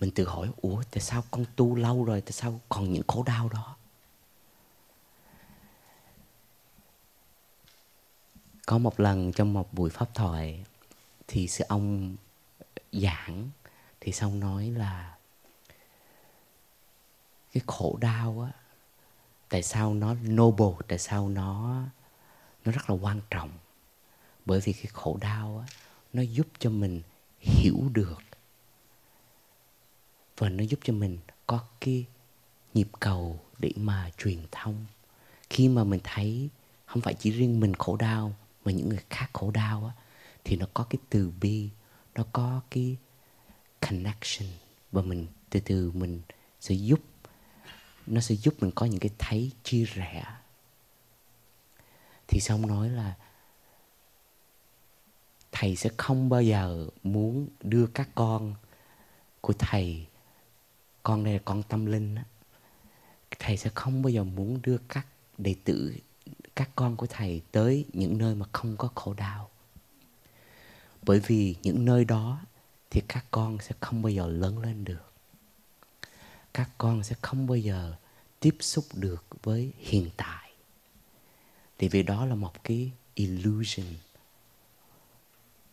S1: Mình tự hỏi, ủa, tại sao con tu lâu rồi, tại sao còn những khổ đau đó? Có một lần trong một buổi pháp thoại thì sư ông giảng, thì xong nói là cái khổ đau á tại sao nó noble, tại sao nó nó rất là quan trọng? Bởi vì cái khổ đau á, nó giúp cho mình hiểu được. Và nó giúp cho mình có cái nhịp cầu để mà truyền thông. Khi mà mình thấy không phải chỉ riêng mình khổ đau, mà những người khác khổ đau á, thì nó có cái từ bi, nó có cái connection. Và mình, từ từ mình sẽ giúp nó sẽ giúp mình có những cái thấy chia rẽ. Thì xong nói là thầy sẽ không bao giờ muốn đưa các con của thầy, con đây là con tâm linh á. Thầy sẽ không bao giờ muốn đưa các đệ tử, các con của thầy tới những nơi mà không có khổ đau. Bởi vì những nơi đó thì các con sẽ không bao giờ lớn lên được các con sẽ không bao giờ tiếp xúc được với hiện tại. Thì vì đó là một cái illusion,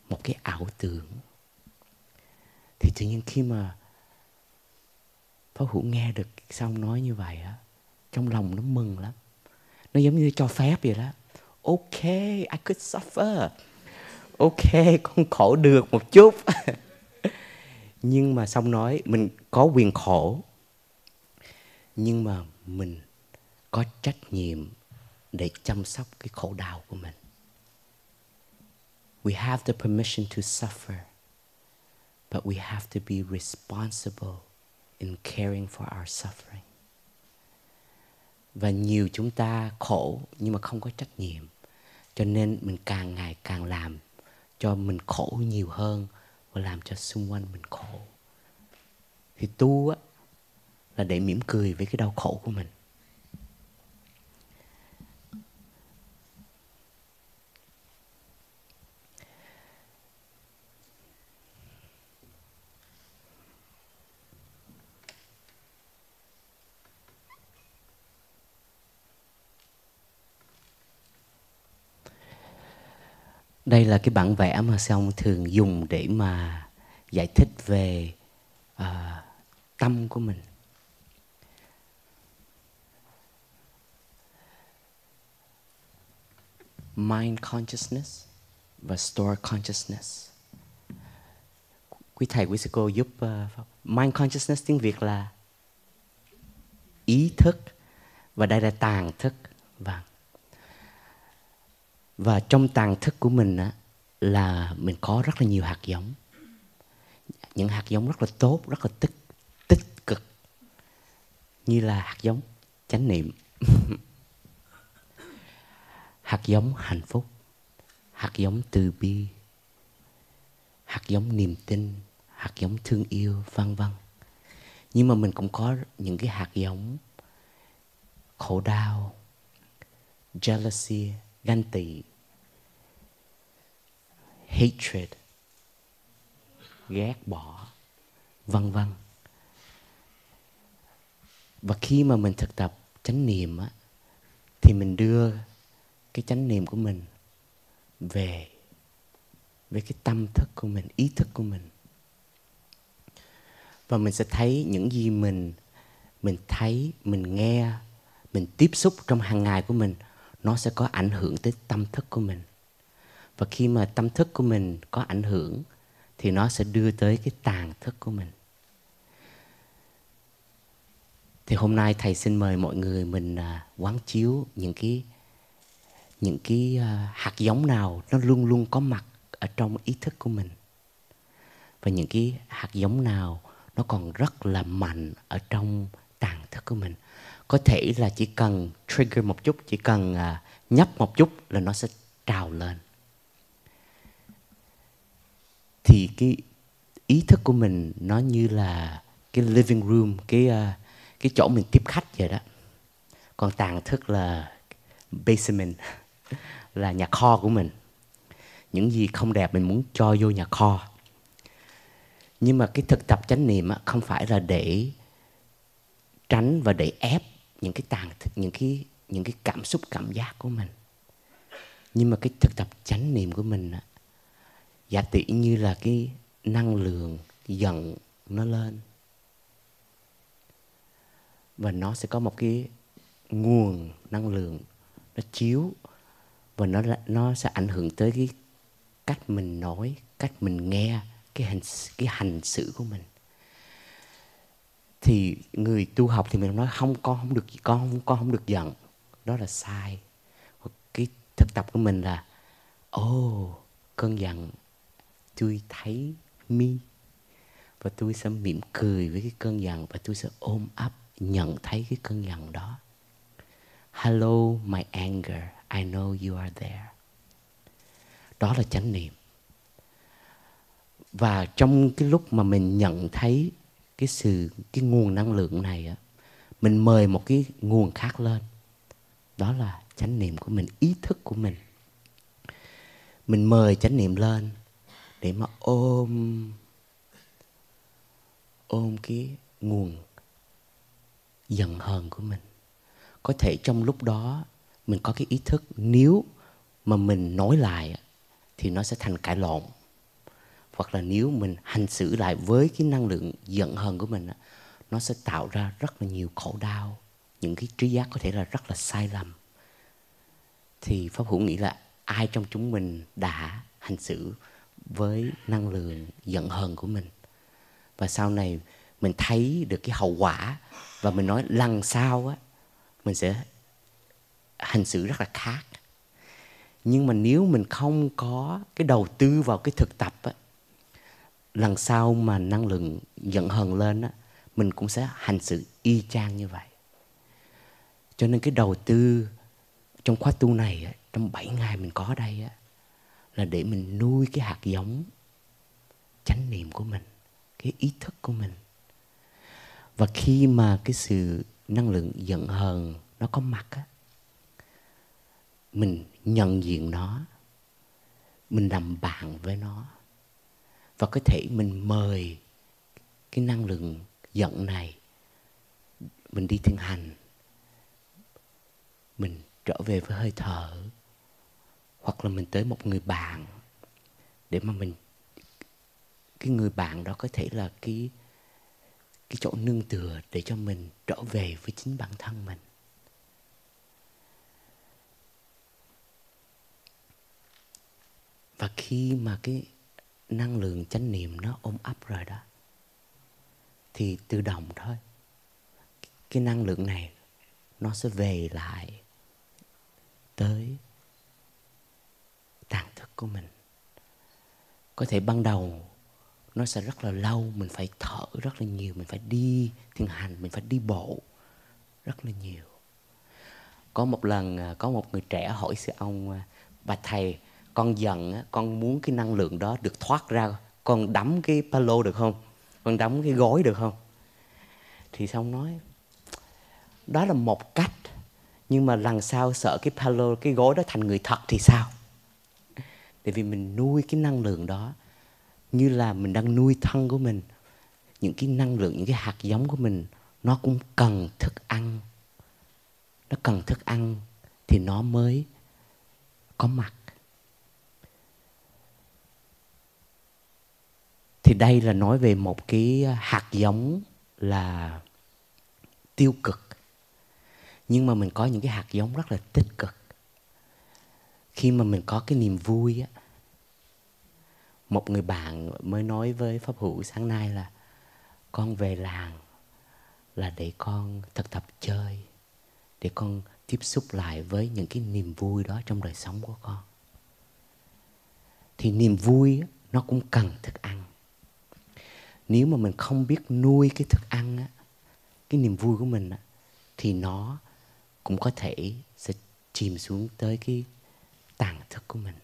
S1: một cái ảo tưởng. Thì tự nhiên khi mà Pháp Hữu nghe được xong nói như vậy á, trong lòng nó mừng lắm. Nó giống như cho phép vậy đó. Ok, I could suffer. Ok, con khổ được một chút. Nhưng mà xong nói, mình có quyền khổ nhưng mà mình có trách nhiệm để chăm sóc cái khổ đau của mình. We have the permission to suffer, but we have to be responsible in caring for our suffering. Và nhiều chúng ta khổ nhưng mà không có trách nhiệm, cho nên mình càng ngày càng làm cho mình khổ nhiều hơn và làm cho xung quanh mình khổ. Thì tu á là để mỉm cười với cái đau khổ của mình. Đây là cái bản vẽ mà xong thường dùng để mà giải thích về uh, tâm của mình. Mind consciousness và store consciousness. Quý thầy quý sư cô giúp uh, mind consciousness tiếng việt là ý thức và đây là tàng thức. Vâng. Và trong tàng thức của mình á, là mình có rất là nhiều hạt giống. Những hạt giống rất là tốt rất là tích tích cực. Như là hạt giống chánh niệm. hạt giống hạnh phúc, hạt giống từ bi, hạt giống niềm tin, hạt giống thương yêu, vân vân. Nhưng mà mình cũng có những cái hạt giống khổ đau, jealousy, ganh tị, hatred, ghét bỏ, vân vân. Và khi mà mình thực tập chánh niệm á, thì mình đưa cái chánh niệm của mình về với cái tâm thức của mình, ý thức của mình. Và mình sẽ thấy những gì mình mình thấy, mình nghe, mình tiếp xúc trong hàng ngày của mình, nó sẽ có ảnh hưởng tới tâm thức của mình. Và khi mà tâm thức của mình có ảnh hưởng, thì nó sẽ đưa tới cái tàn thức của mình. Thì hôm nay thầy xin mời mọi người mình à, quán chiếu những cái những cái ờ, hạt giống nào nó luôn luôn có mặt ở trong ý thức của mình. Và những cái hạt giống nào nó còn rất là mạnh ở trong tàn thức của mình. Có thể là chỉ cần trigger một chút chỉ cần uh, nhấp một chút là nó sẽ trào lên. Thì cái ý thức của mình nó như là cái living room cái uh, cái chỗ mình tiếp khách vậy đó. Còn tàng thức là basement. là nhà kho của mình. Những gì không đẹp mình muốn cho vô nhà kho. Nhưng mà cái thực tập chánh niệm không phải là để tránh và để ép những cái tàn, những cái những cái cảm xúc, cảm giác của mình. Nhưng mà cái thực tập chánh niệm của mình giả tỷ như là cái năng lượng giận nó lên. Và nó sẽ có một cái nguồn năng lượng nó chiếu và nó nó sẽ ảnh hưởng tới cái cách mình nói cách mình nghe cái hành cái hành xử của mình. Thì người tu học thì mình nói không con không được con không con không được giận. Đó là sai. Cái thực tập của mình là ô oh, cơn giận tôi thấy mi và tôi sẽ mỉm cười với cái cơn giận và tôi sẽ ôm ấp nhận thấy cái cơn giận đó hello, my anger. I know you are there. Đó là chánh niệm. Và trong cái lúc mà mình nhận thấy cái sự, cái nguồn năng lượng này á, mình mời một cái nguồn khác lên. Đó là chánh niệm của mình, ý thức của mình. Mình mời chánh niệm lên để mà ôm ôm cái nguồn giận hờn của mình có thể trong lúc đó mình có cái ý thức nếu mà mình nói lại thì nó sẽ thành cãi lộn. Hoặc là nếu mình hành xử lại với cái năng lượng giận hờn của mình nó sẽ tạo ra rất là nhiều khổ đau, những cái trí giác có thể là rất là sai lầm. Thì pháp hữu nghĩ là ai trong chúng mình đã hành xử với năng lượng giận hờn của mình? Và sau này mình thấy được cái hậu quả và mình nói lần sau á mình sẽ hành xử rất là khác. Nhưng mà nếu mình không có cái đầu tư vào cái thực tập á lần sau mà năng lượng giận hờn lên á mình cũng sẽ hành xử y chang như vậy. Cho nên cái đầu tư trong khóa tu này á, trong 7 ngày mình có đây á là để mình nuôi cái hạt giống chánh niệm của mình cái ý thức của mình. Và khi mà cái sự năng lượng giận hờn nó có mặt á, mình nhận diện nó, mình làm bạn với nó, và có thể mình mời cái năng lượng giận này, mình đi thiền hành, mình trở về với hơi thở, hoặc là mình tới một người bạn để mà mình, cái người bạn đó có thể là cái cái chỗ nương tựa để cho mình trở về với chính bản thân mình. Và khi mà cái năng lượng chánh niệm nó ôm ấp rồi đó, thì tự động thôi, cái năng lượng này nó sẽ về lại tới tàn thức của mình. Có thể ban đầu nó sẽ rất là lâu, mình phải thở rất là nhiều, mình phải đi thiền hành, mình phải đi bộ rất là nhiều. Có một lần à, có một người trẻ hỏi sư ông à, bà thầy, con giận con muốn cái năng lượng đó được thoát ra, con đắm cái palo được không? Con đắm cái gối được không? Thì xong nói, đó là một cách, nhưng mà lần sau sợ cái palo, cái gối đó thành người thật thì sao? Tại vì mình nuôi cái năng lượng đó như là mình đang nuôi thân của mình, những cái năng lượng, những cái hạt giống của mình, nó cũng cần thức ăn. Nó cần thức ăn thì nó mới có mặt. Thì đây là nói về một cái hạt giống là tiêu cực. Nhưng mà mình có những cái hạt giống rất là tích cực. Khi mà mình có cái niềm vui á một người bạn mới nói với pháp hữu sáng nay là, con về làng là để con thực tập chơi, để con tiếp xúc lại với những cái niềm vui đó trong đời sống của con. Thì niềm vui nó cũng cần thức ăn. Nếu mà mình không biết nuôi cái thức ăn á, cái niềm vui của mình á, thì nó cũng có thể sẽ chìm xuống tới cái tàn thức của mình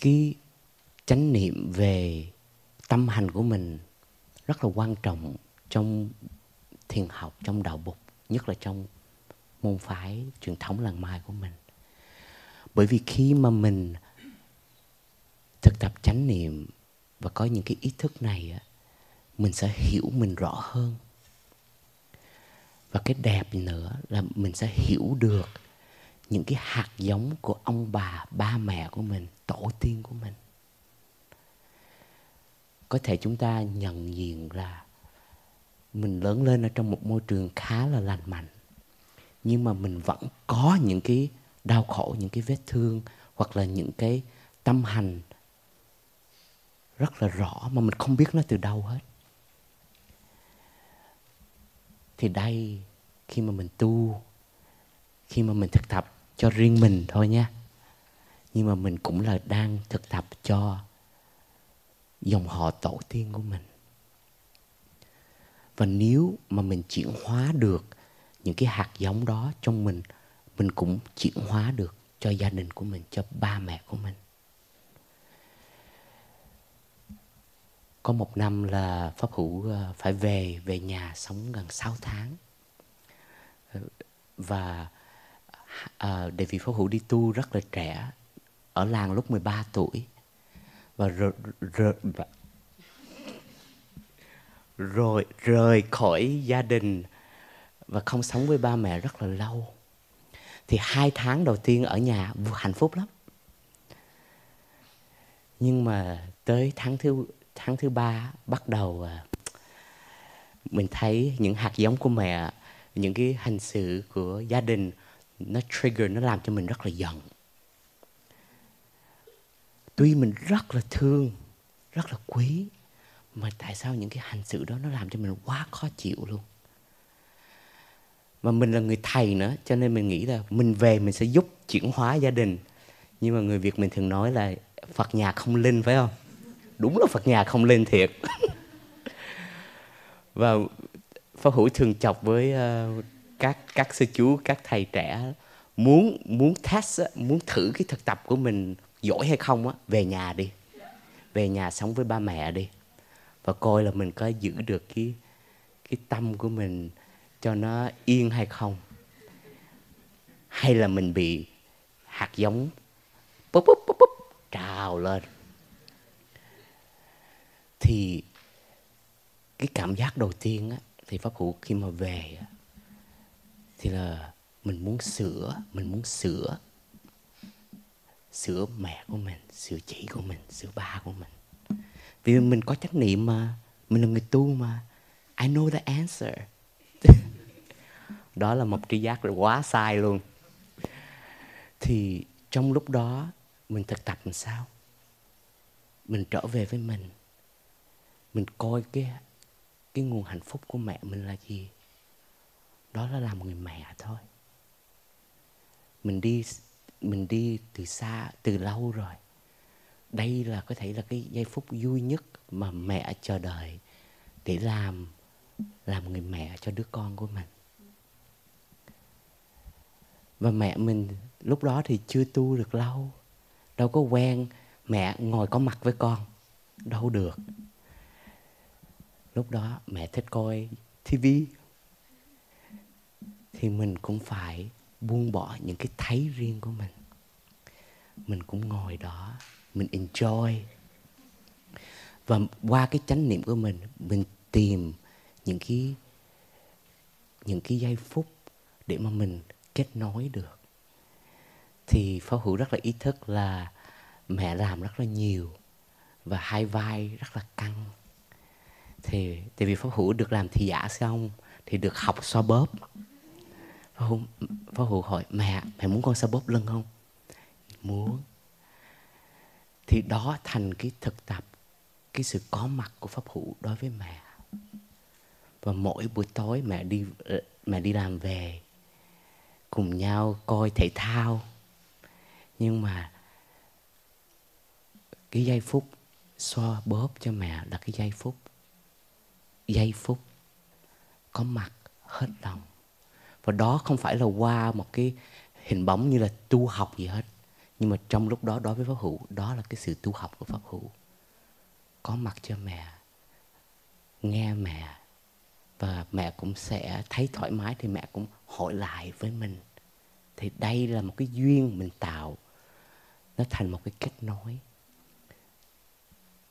S1: cái chánh niệm về tâm hành của mình rất là quan trọng trong thiền học, trong đạo bục, nhất là trong môn phái truyền thống làng mai của mình. Bởi vì khi mà mình thực tập chánh niệm và có những cái ý thức này á, mình sẽ hiểu mình rõ hơn. Và cái đẹp nữa là mình sẽ hiểu được những cái hạt giống của ông bà, ba mẹ của mình, tổ tiên của mình. Có thể chúng ta nhận diện là mình lớn lên ở trong một môi trường khá là lành mạnh, nhưng mà mình vẫn có những cái đau khổ, những cái vết thương hoặc là những cái tâm hành rất là rõ mà mình không biết nó từ đâu hết. Thì đây, khi mà mình tu, khi mà mình thực tập cho riêng mình thôi nha. Nhưng mà mình cũng là đang thực tập cho dòng họ tổ tiên của mình. Và nếu mà mình chuyển hóa được những cái hạt giống đó trong mình mình cũng chuyển hóa được cho gia đình của mình, cho ba mẹ của mình. Có một năm là pháp hữu ờ, phải về về nhà sống gần 6 tháng. Và Ờ, à, Đại vị pháp hữu đi tu rất là trẻ ở làng lúc 13 tuổi. Và rồi, rồi, rồi rời khỏi gia đình và không sống với ba mẹ rất là lâu. Thì hai tháng đầu tiên ở nhà hạnh phúc lắm. Nhưng mà tới tháng thứ tháng thứ ba bắt đầu à, mình thấy những hạt giống của mẹ những cái hành xử của gia đình nó trigger nó làm cho mình rất là giận. Tuy mình rất là thương rất là quý mà tại sao những cái hành xử đó nó làm cho mình quá khó chịu luôn? Mà mình là người thầy nữa cho nên mình nghĩ là mình về mình sẽ giúp chuyển hóa gia đình. Nhưng mà người việt mình thường nói là phật nhà không linh phải không? Đúng là phật nhà không linh thiệt. Và pháp hữu thường chọc với uh, các các sư chú, các thầy trẻ muốn muốn test muốn thử cái thực tập của mình giỏi hay không á, về nhà đi. Về nhà sống với ba mẹ đi. Và coi là mình có giữ được cái cái tâm của mình cho nó yên hay không. Hay là mình bị hạt giống búp búp búp búp trào lên. Thì cái cảm giác đầu tiên á, thì pháp hữu khi mà về á thì là mình muốn sửa, mình muốn sửa sửa mẹ của mình, sửa chị của mình, sửa ba của mình. Vì mình có trách nhiệm mà, mình là người tu mà. I know the answer. Đó là một tri giác quá sai luôn. Thì trong lúc đó, mình thực tập làm sao? Mình trở về với mình. Mình coi cái cái nguồn hạnh phúc của mẹ mình là gì? Đó là làm người mẹ thôi. Mình đi mình đi từ xa, từ lâu rồi. Đây là có thể là cái giây phút vui nhất mà mẹ chờ đợi để làm làm người mẹ cho đứa con của mình. Và mẹ mình lúc đó thì chưa tu được lâu. Đâu có quen mẹ ngồi có mặt với con. Đâu được. Lúc đó mẹ thích coi tivi thì mình cũng phải buông bỏ những cái thấy riêng của mình. Mình cũng ngồi đó, mình enjoy. Và qua cái chánh niệm của mình mình tìm những cái những cái giây phút để mà mình kết nối được. Thì phó hữu rất là ý thức là mẹ làm rất là nhiều và hai vai rất là căng. Thì, tại vì phó hữu được làm thị giả xong thì được học so bóp phó hữu, phó hữu hỏi mẹ mẹ muốn con xoa bóp lưng không? Muốn. Thì đó thành cái thực tập cái sự có mặt của pháp hữu đối với mẹ. Và mỗi buổi tối mẹ đi mẹ đi làm về cùng nhau coi thể thao. Nhưng mà cái giây phút xoa bóp cho mẹ là cái giây phút giây phút có mặt hết lòng và đó không phải là qua một cái hình bóng như là tu học gì hết. Nhưng mà trong lúc đó đối với pháp hữu đó là cái sự tu học của pháp hữu. Có mặt cho mẹ nghe mẹ và mẹ cũng sẽ thấy thoải mái thì mẹ cũng hỏi lại với mình. Thì đây là một cái duyên mình tạo. Nó thành một cái kết nối.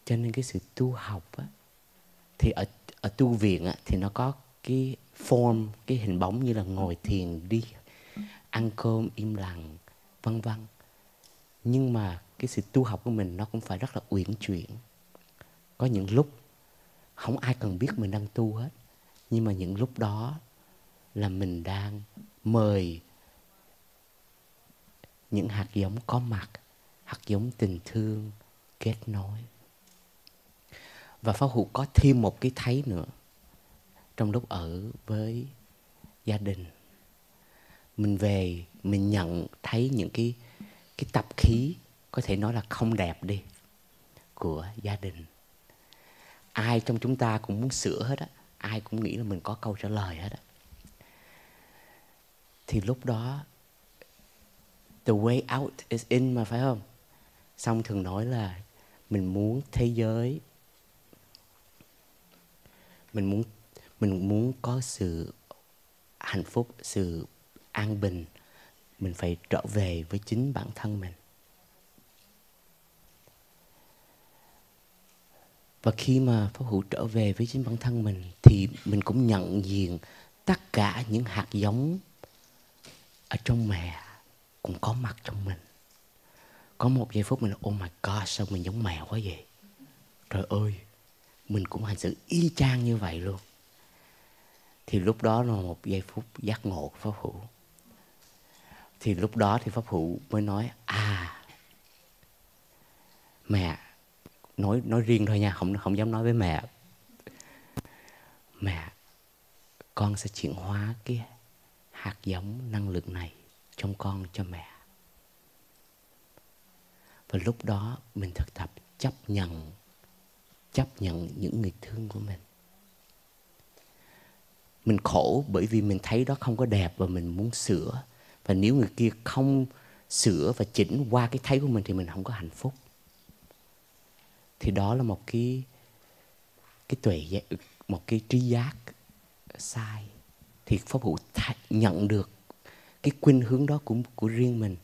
S1: Cho nên cái sự tu học á, thì ở ở tu viện á, thì nó có cái form cái hình bóng như là ngồi thiền đi, ăn cơm im lặng, vân vân. Nhưng mà cái sự tu học của mình nó cũng phải rất là uyển chuyển. Có những lúc không ai cần biết mình đang tu hết, nhưng mà những lúc đó là mình đang mời những hạt giống có mặt, hạt giống tình thương kết nối. Và pháp hữu có thêm một cái thấy nữa trong lúc ở với gia đình. Mình về, mình nhận thấy những cái cái tập khí, có thể nói là không đẹp đi, của gia đình. Ai trong chúng ta cũng muốn sửa hết á, ai cũng nghĩ là mình có câu trả lời hết á. Thì lúc đó, the way out is in mà phải không? Xong thường nói là mình muốn thế giới, mình muốn mình muốn có sự hạnh phúc, sự an bình. Mình phải trở về với chính bản thân mình. Và khi mà pháp hữu trở về với chính bản thân mình, thì mình cũng nhận diện tất cả những hạt giống ở trong mẹ cũng có mặt trong mình. Có một giây phút mình oh my god, sao mình giống mèo quá vậy? Trời ơi, mình cũng hành xử y chang như vậy luôn thì lúc đó là một giây phút giác ngộ của pháp hữu. Thì lúc đó thì pháp hữu mới nói à mẹ, nói nói riêng thôi nha, không không dám nói với mẹ. Mẹ, con sẽ chuyển hóa cái hạt giống năng lượng này trong con cho mẹ. Và lúc đó mình thực tập chấp nhận chấp nhận những người thương của mình mình khổ bởi vì mình thấy đó không có đẹp và mình muốn sửa. Và nếu người kia không sửa và chỉnh qua cái thấy của mình thì mình không có hạnh phúc. Thì đó là một cái cái tuệ một cái trí giác sai. Thì pháp hữu nhận được cái khuynh hướng đó của của riêng mình.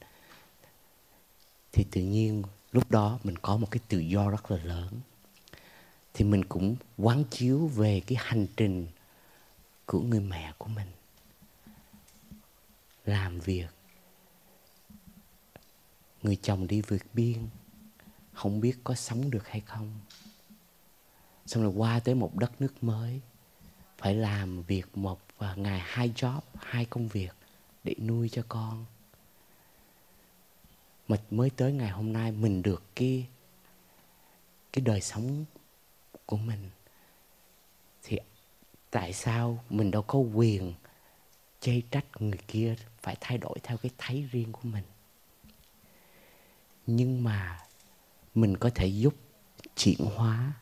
S1: Thì tự nhiên lúc đó mình có một cái tự do rất là lớn. Thì mình cũng quán chiếu về cái hành trình của người mẹ của mình. Làm việc. Người chồng đi vượt biên. Không biết có sống được hay không. Xong rồi qua tới một đất nước mới. Phải làm việc một và ngày hai job, hai công việc để nuôi cho con. Mà mới tới ngày hôm nay mình được cái cái đời sống của mình tại sao mình đâu có quyền chê trách người kia phải thay đổi theo cái thấy riêng của mình? Nhưng mà mình có thể giúp chuyển hóa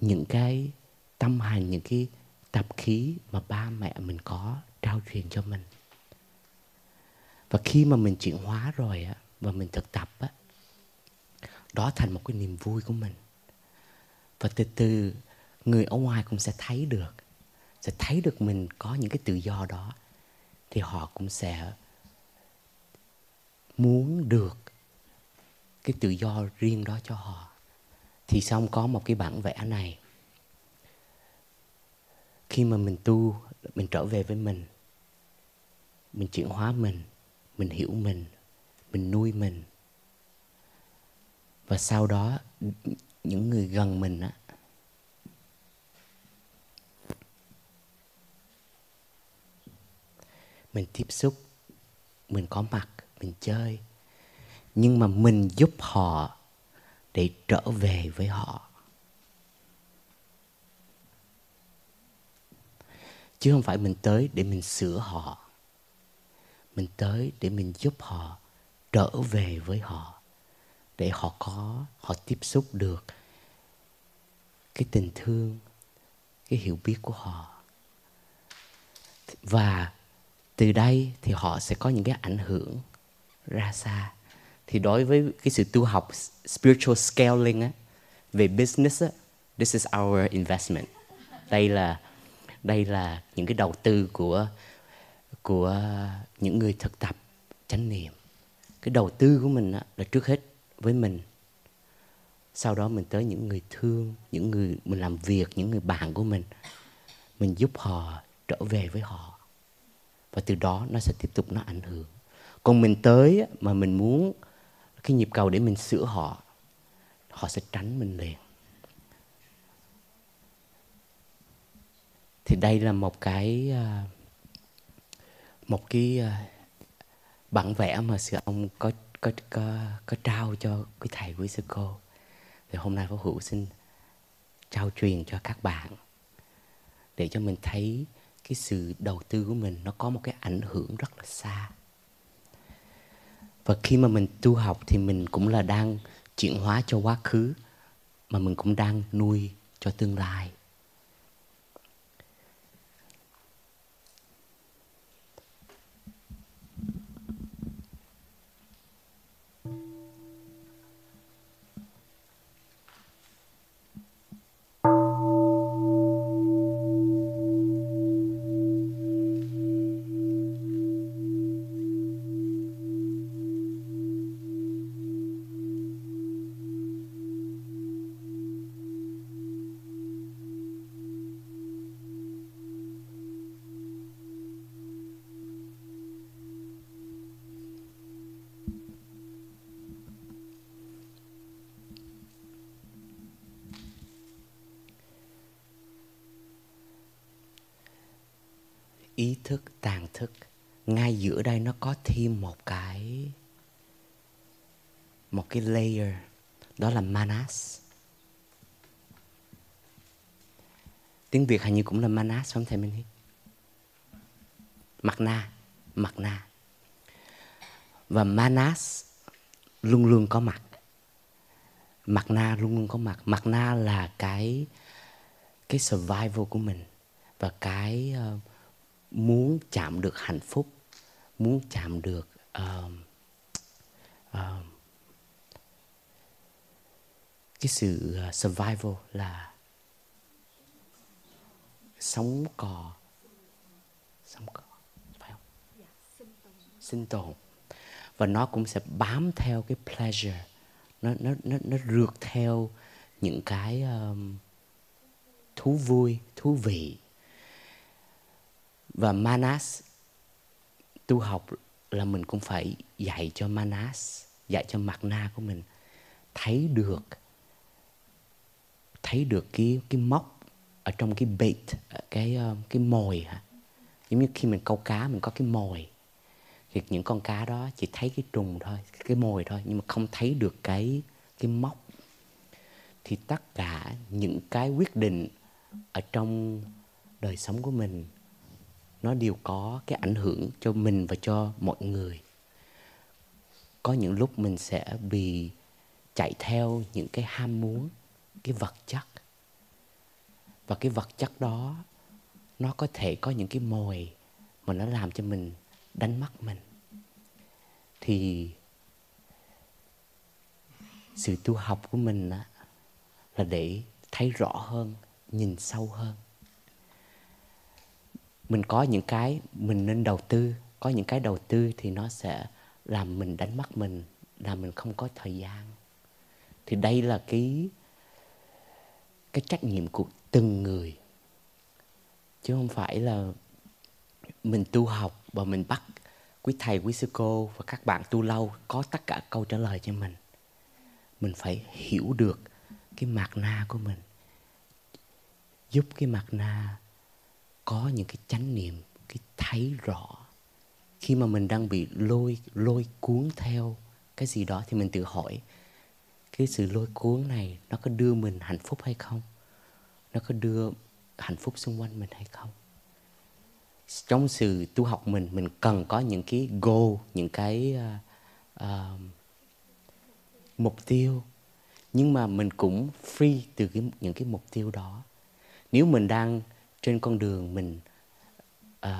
S1: những cái tâm hành những cái tập khí mà ba mẹ mình có trao truyền cho mình. Và khi mà mình chuyển hóa rồi á, và mình thực tập á, đó thành một cái niềm vui của mình. Và từ từ người ở ngoài cũng sẽ thấy được sẽ thấy được mình có những cái tự do đó, thì họ cũng sẽ muốn được cái tự do riêng đó cho họ. Thì xong có một cái bản vẽ này? Khi mà mình tu, mình trở về với mình mình chuyển hóa mình mình hiểu mình mình nuôi mình. Và sau đó, những người gần mình á mình tiếp xúc, mình có mặt, mình chơi. Nhưng mà mình giúp họ để trở về với họ. Chứ không phải mình tới để mình sửa họ. Mình tới để mình giúp họ trở về với họ. Để họ có, họ tiếp xúc được cái tình thương, cái hiểu biết của họ. Và từ đây thì họ sẽ có những cái ảnh hưởng ra xa. Thì đối với cái sự tu học spiritual scaling á, về business á, this is our investment. Đây là đây là những cái đầu tư của của những người thực tập chánh niệm. Cái đầu tư của mình là trước hết với mình. Sau đó mình tới những người thương, những người, mình làm việc, những người bạn của mình. Mình giúp họ trở về với họ và từ đó nó sẽ tiếp tục nó ảnh hưởng. Còn mình tới mà mình muốn cái nhịp cầu để mình sửa họ họ sẽ tránh mình liền. Thì đây là một cái à, một cái à, bản vẽ mà sư ông có có có có trao cho quý thầy quý sư cô. Thì hôm nay Pháp Hữu xin trao truyền cho các bạn để cho mình thấy cái sự đầu tư của mình nó có một cái ảnh hưởng rất là xa. Và khi mà mình tu học thì mình cũng là đang chuyển hóa cho quá khứ, mà mình cũng đang nuôi cho tương lai. Có thêm một cái một cái layer đó là manas. Tiếng việt hình như cũng là manas không thầy minh mặt na mặt na. Và manas luôn luôn có mặt. Mặt na luôn luôn có mặt. Mặt na là cái cái survival của mình và cái uh, muốn chạm được hạnh phúc muốn chạm được uh, uh, cái sự ờ, survival là sống cò sống cò phải không? Sinh tồn. Và nó cũng sẽ bám theo cái pleasure. Nó nó nó nó rượt theo những cái um, thú vui thú vị. Và manas tu học là mình cũng phải dạy cho manas, dạy cho mặt na của mình. Thấy được thấy được cái cái móc ở trong cái bait cái ờ, cái mồi hả? Giống như khi mình câu cá, mình có cái mồi. Thì những con cá đó chỉ thấy cái trùng thôi, cái mồi thôi, nhưng mà không thấy được cái cái móc. Thì tất cả những cái quyết định ở trong đời sống của mình nó đều có cái ảnh hưởng cho mình và cho mọi người. Có những lúc mình sẽ bị chạy theo những cái ham muốn, cái vật chất. Và cái vật chất đó, nó có thể có những cái mồi mà nó làm cho mình đánh mất mình. Thì sự tu học của mình là để thấy rõ hơn, nhìn sâu hơn mình có những cái mình nên đầu tư, có những cái đầu tư thì nó sẽ làm mình đánh mất mình, làm mình không có thời gian. Thì đây là cái cái trách nhiệm của từng người. Chứ không phải là mình tu học và mình bắt quý thầy, quý sư cô và các bạn tu lâu có tất cả câu trả lời cho mình. Mình phải hiểu được cái mạt na của mình, giúp cái mạt na có những cái chánh niệm cái thấy rõ. Khi mà mình đang bị lôi lôi cuốn theo cái gì đó thì mình tự hỏi cái sự lôi cuốn này nó có đưa mình hạnh phúc hay không? Nó có đưa hạnh phúc xung quanh mình hay không? Trong sự tu học mình mình cần có những cái goal những cái uh, uh, mục tiêu. Nhưng mà mình cũng free từ cái, những cái mục tiêu đó. Nếu mình đang trên con đường mình uh,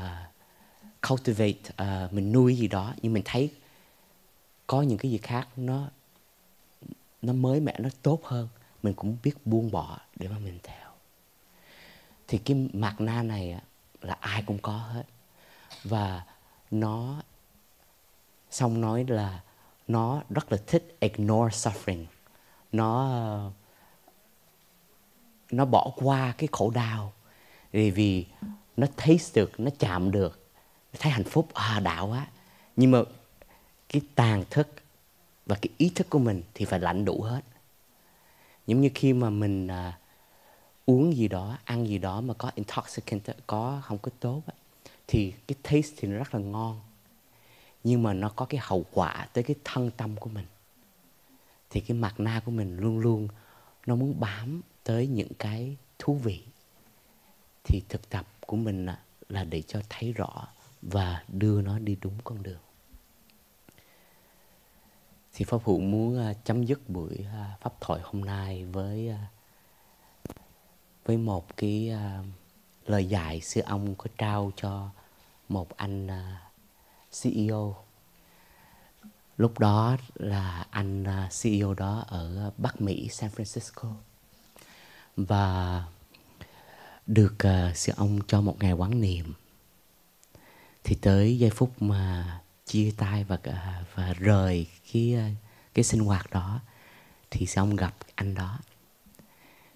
S1: cultivate uh, mình nuôi gì đó. Nhưng mình thấy có những cái gì khác nó nó mới mẻ nó tốt hơn. Mình cũng biết buông bỏ để mà mình theo. Thì cái mặt na này là ai cũng có hết. Và nó xong nói là nó rất là thích ignore suffering. Nó nó bỏ qua cái khổ đau vì vì nó thấy được nó chạm được nó thấy hạnh phúc. À đạo quá nhưng mà cái tàn thức và cái ý thức của mình thì phải lãnh đủ hết. Giống như khi mà mình à, uống gì đó ăn gì đó mà có intoxicant có không có tốt thì cái taste thì nó rất là ngon. Nhưng mà nó có cái hậu quả tới cái thân tâm của mình. Thì cái mặt na của mình luôn luôn nó muốn bám tới những cái thú vị thì thực tập của mình là để cho thấy rõ và đưa nó đi đúng con đường. Thì pháp hữu muốn à, chấm dứt buổi à, pháp thoại hôm nay với à, với một cái lời dạy sư ông có trao cho một anh CEO lúc đó là anh CEO đó ở Bắc Mỹ, San Francisco. Và được ờ, uh, sư ông cho một ngày quán niệm. Thì tới giây phút mà chia tay và ờ, và rời cái ờ, cái sinh hoạt đó thì xong gặp anh đó.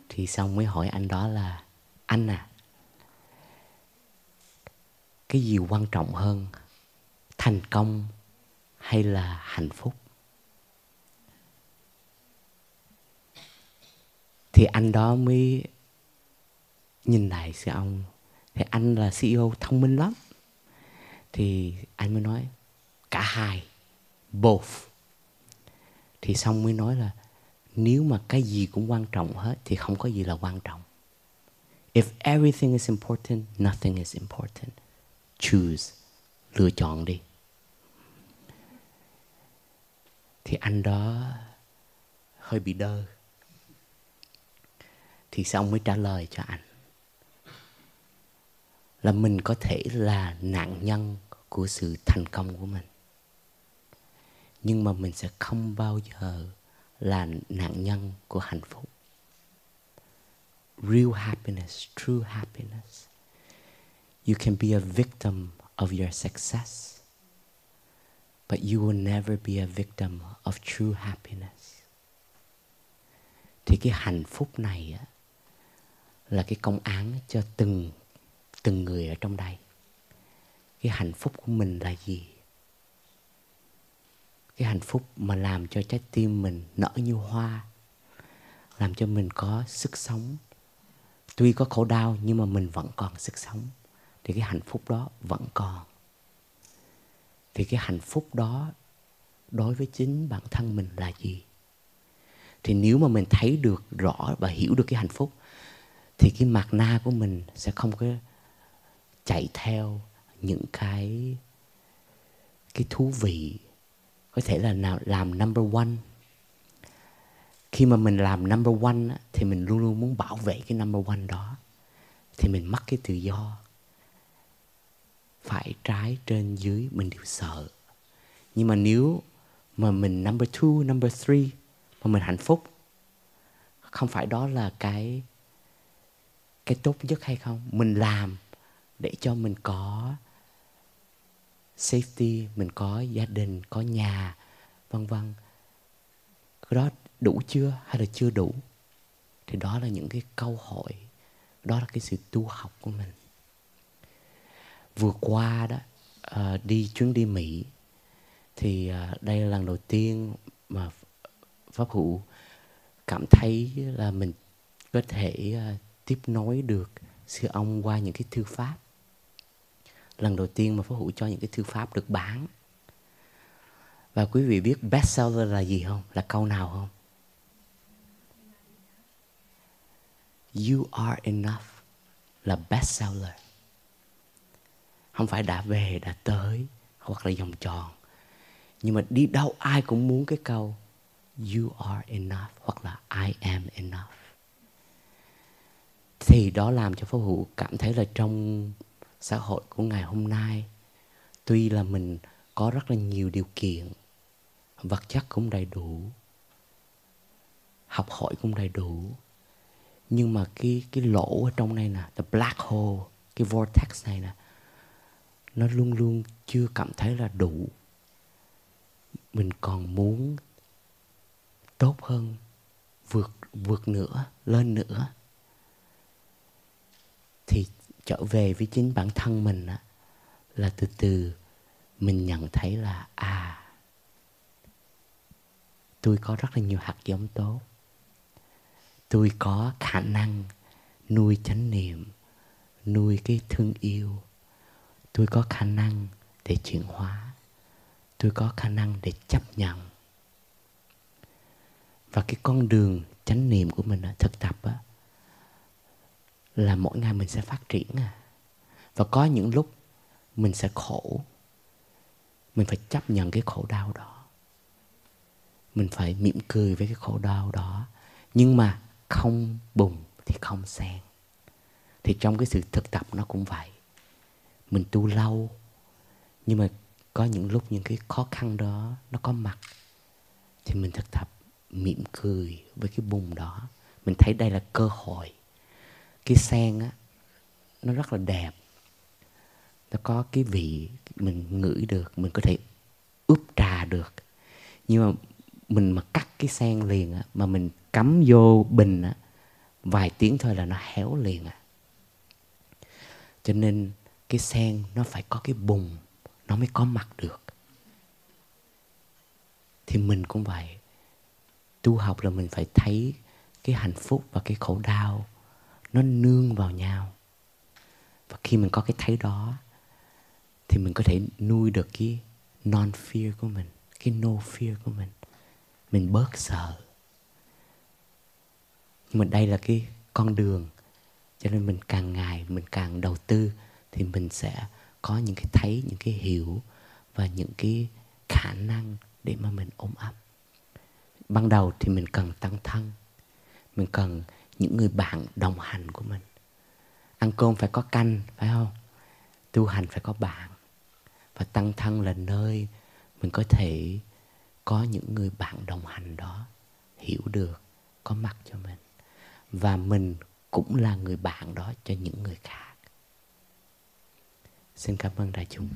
S1: Thì xong mới hỏi anh đó là anh à cái gì quan trọng hơn thành công hay là hạnh phúc? Thì anh đó mới nhìn lại sư ông, thì anh là CEO thông minh lắm. Thì anh mới nói, cả hai, both. Thì xong mới nói là, nếu mà cái gì cũng quan trọng hết, thì không có gì là quan trọng. If everything is important, nothing is important. Choose, lựa chọn đi. Thì anh đó hơi bị đơ. Thì xong mới trả lời cho anh là mình có thể là nạn nhân của sự thành công của mình. Nhưng mà mình sẽ không bao giờ là nạn nhân của hạnh phúc. Real happiness true happiness. You can be a victim of your success but you will never be a victim of true happiness. Thì cái hạnh phúc này á, là cái công án cho từng từng người ở trong đây. Cái hạnh phúc của mình là gì? Cái hạnh phúc mà làm cho trái tim mình nở như hoa, làm cho mình có sức sống. Tuy có khổ đau nhưng mà mình vẫn còn sức sống. Thì cái hạnh phúc đó vẫn còn. Thì cái hạnh phúc đó đối với chính bản thân mình là gì? Thì nếu mà mình thấy được, rõ và hiểu được cái hạnh phúc, thì cái mặt na của mình sẽ không có chạy theo những cái cái thú vị, có thể là nào, làm number one. Khi mà mình làm number one thì mình luôn luôn muốn bảo vệ cái number one đó, thì mình mất cái tự do. Phải trái trên dưới, mình đều sợ. Nhưng mà nếu mà mình number two, number three, mà mình hạnh phúc, không phải đó là cái cái tốt nhất hay không? Mình làm để cho mình có safety mình có gia đình có nhà vân vân. Đó đủ chưa hay là chưa đủ? Thì đó là những cái câu hỏi đó là cái sự tu học của mình. Vừa qua đó uh, đi chuyến đi mỹ thì uh, đây là lần đầu tiên mà pháp hữu cảm thấy là mình có thể uh, tiếp nối được sư ông qua những cái thư pháp lần đầu tiên mà Pháp Hữu cho những cái thư pháp được bán. Và quý vị biết bestseller là gì không? Là câu nào không? You are enough là bestseller. Không phải đã về, đã tới hoặc là vòng tròn. Nhưng mà đi đâu ai cũng muốn cái câu You are enough hoặc là I am enough. Thì đó làm cho Pháp Hữu cảm thấy là trong xã hội của ngày hôm nay. Tuy là mình có rất là nhiều điều kiện, vật chất cũng đầy đủ, học hỏi cũng đầy đủ, nhưng mà cái cái lỗ ở trong này nè, the black hole, cái vortex này nè, nó luôn luôn chưa cảm thấy là đủ. Mình còn muốn tốt hơn, vượt vượt nữa, lên nữa. Thì trở về với chính bản thân mình á là từ từ mình nhận thấy là à tôi có rất là nhiều hạt giống tốt. Tôi có khả năng nuôi chánh niệm nuôi cái thương yêu. Tôi có khả năng để chuyển hóa. Tôi có khả năng để chấp nhận. Và cái con đường chánh niệm của mình thực tập á, là mỗi ngày mình sẽ phát triển à. Và có những lúc mình sẽ khổ. Mình phải chấp nhận cái khổ đau đó. Mình phải mỉm cười với cái khổ đau đó. Nhưng mà không bùng thì không sen thì trong cái sự thực tập nó cũng vậy. Mình tu lâu, nhưng mà có những lúc những cái khó khăn đó nó có mặt, thì mình thực tập mỉm cười với cái bùng đó. Mình thấy đây là cơ hội cái sen á, nó rất là đẹp. Nó có cái vị mình ngửi được, mình có thể ướp trà được. Nhưng mà mình mà cắt cái sen liền á, mà mình cắm vô bình á, vài tiếng thôi là nó héo liền à. Cho nên cái sen nó phải có cái bùng, nó mới có mặt được. Thì mình cũng vậy. Tu học là mình phải thấy cái hạnh phúc và cái khổ đau nó nương vào nhau. Và khi mình có cái thấy đó, thì mình có thể nuôi được cái non fear của mình, cái no fear của mình. Mình bớt sợ. Nhưng mà đây là cái con đường, cho nên mình càng ngày mình càng đầu tư, thì mình sẽ có những cái thấy, những cái hiểu và những cái khả năng để mà mình ôm ấp. Ban đầu thì mình cần tăng thân, mình cần những người bạn đồng hành của mình. Ăn cơm phải có canh, phải không? Tu hành phải có bạn. Và tăng thân là nơi mình có thể có những người bạn đồng hành đó, hiểu được, có mặt cho mình. Và mình cũng là người bạn đó cho những người khác. Xin cảm ơn đại chúng.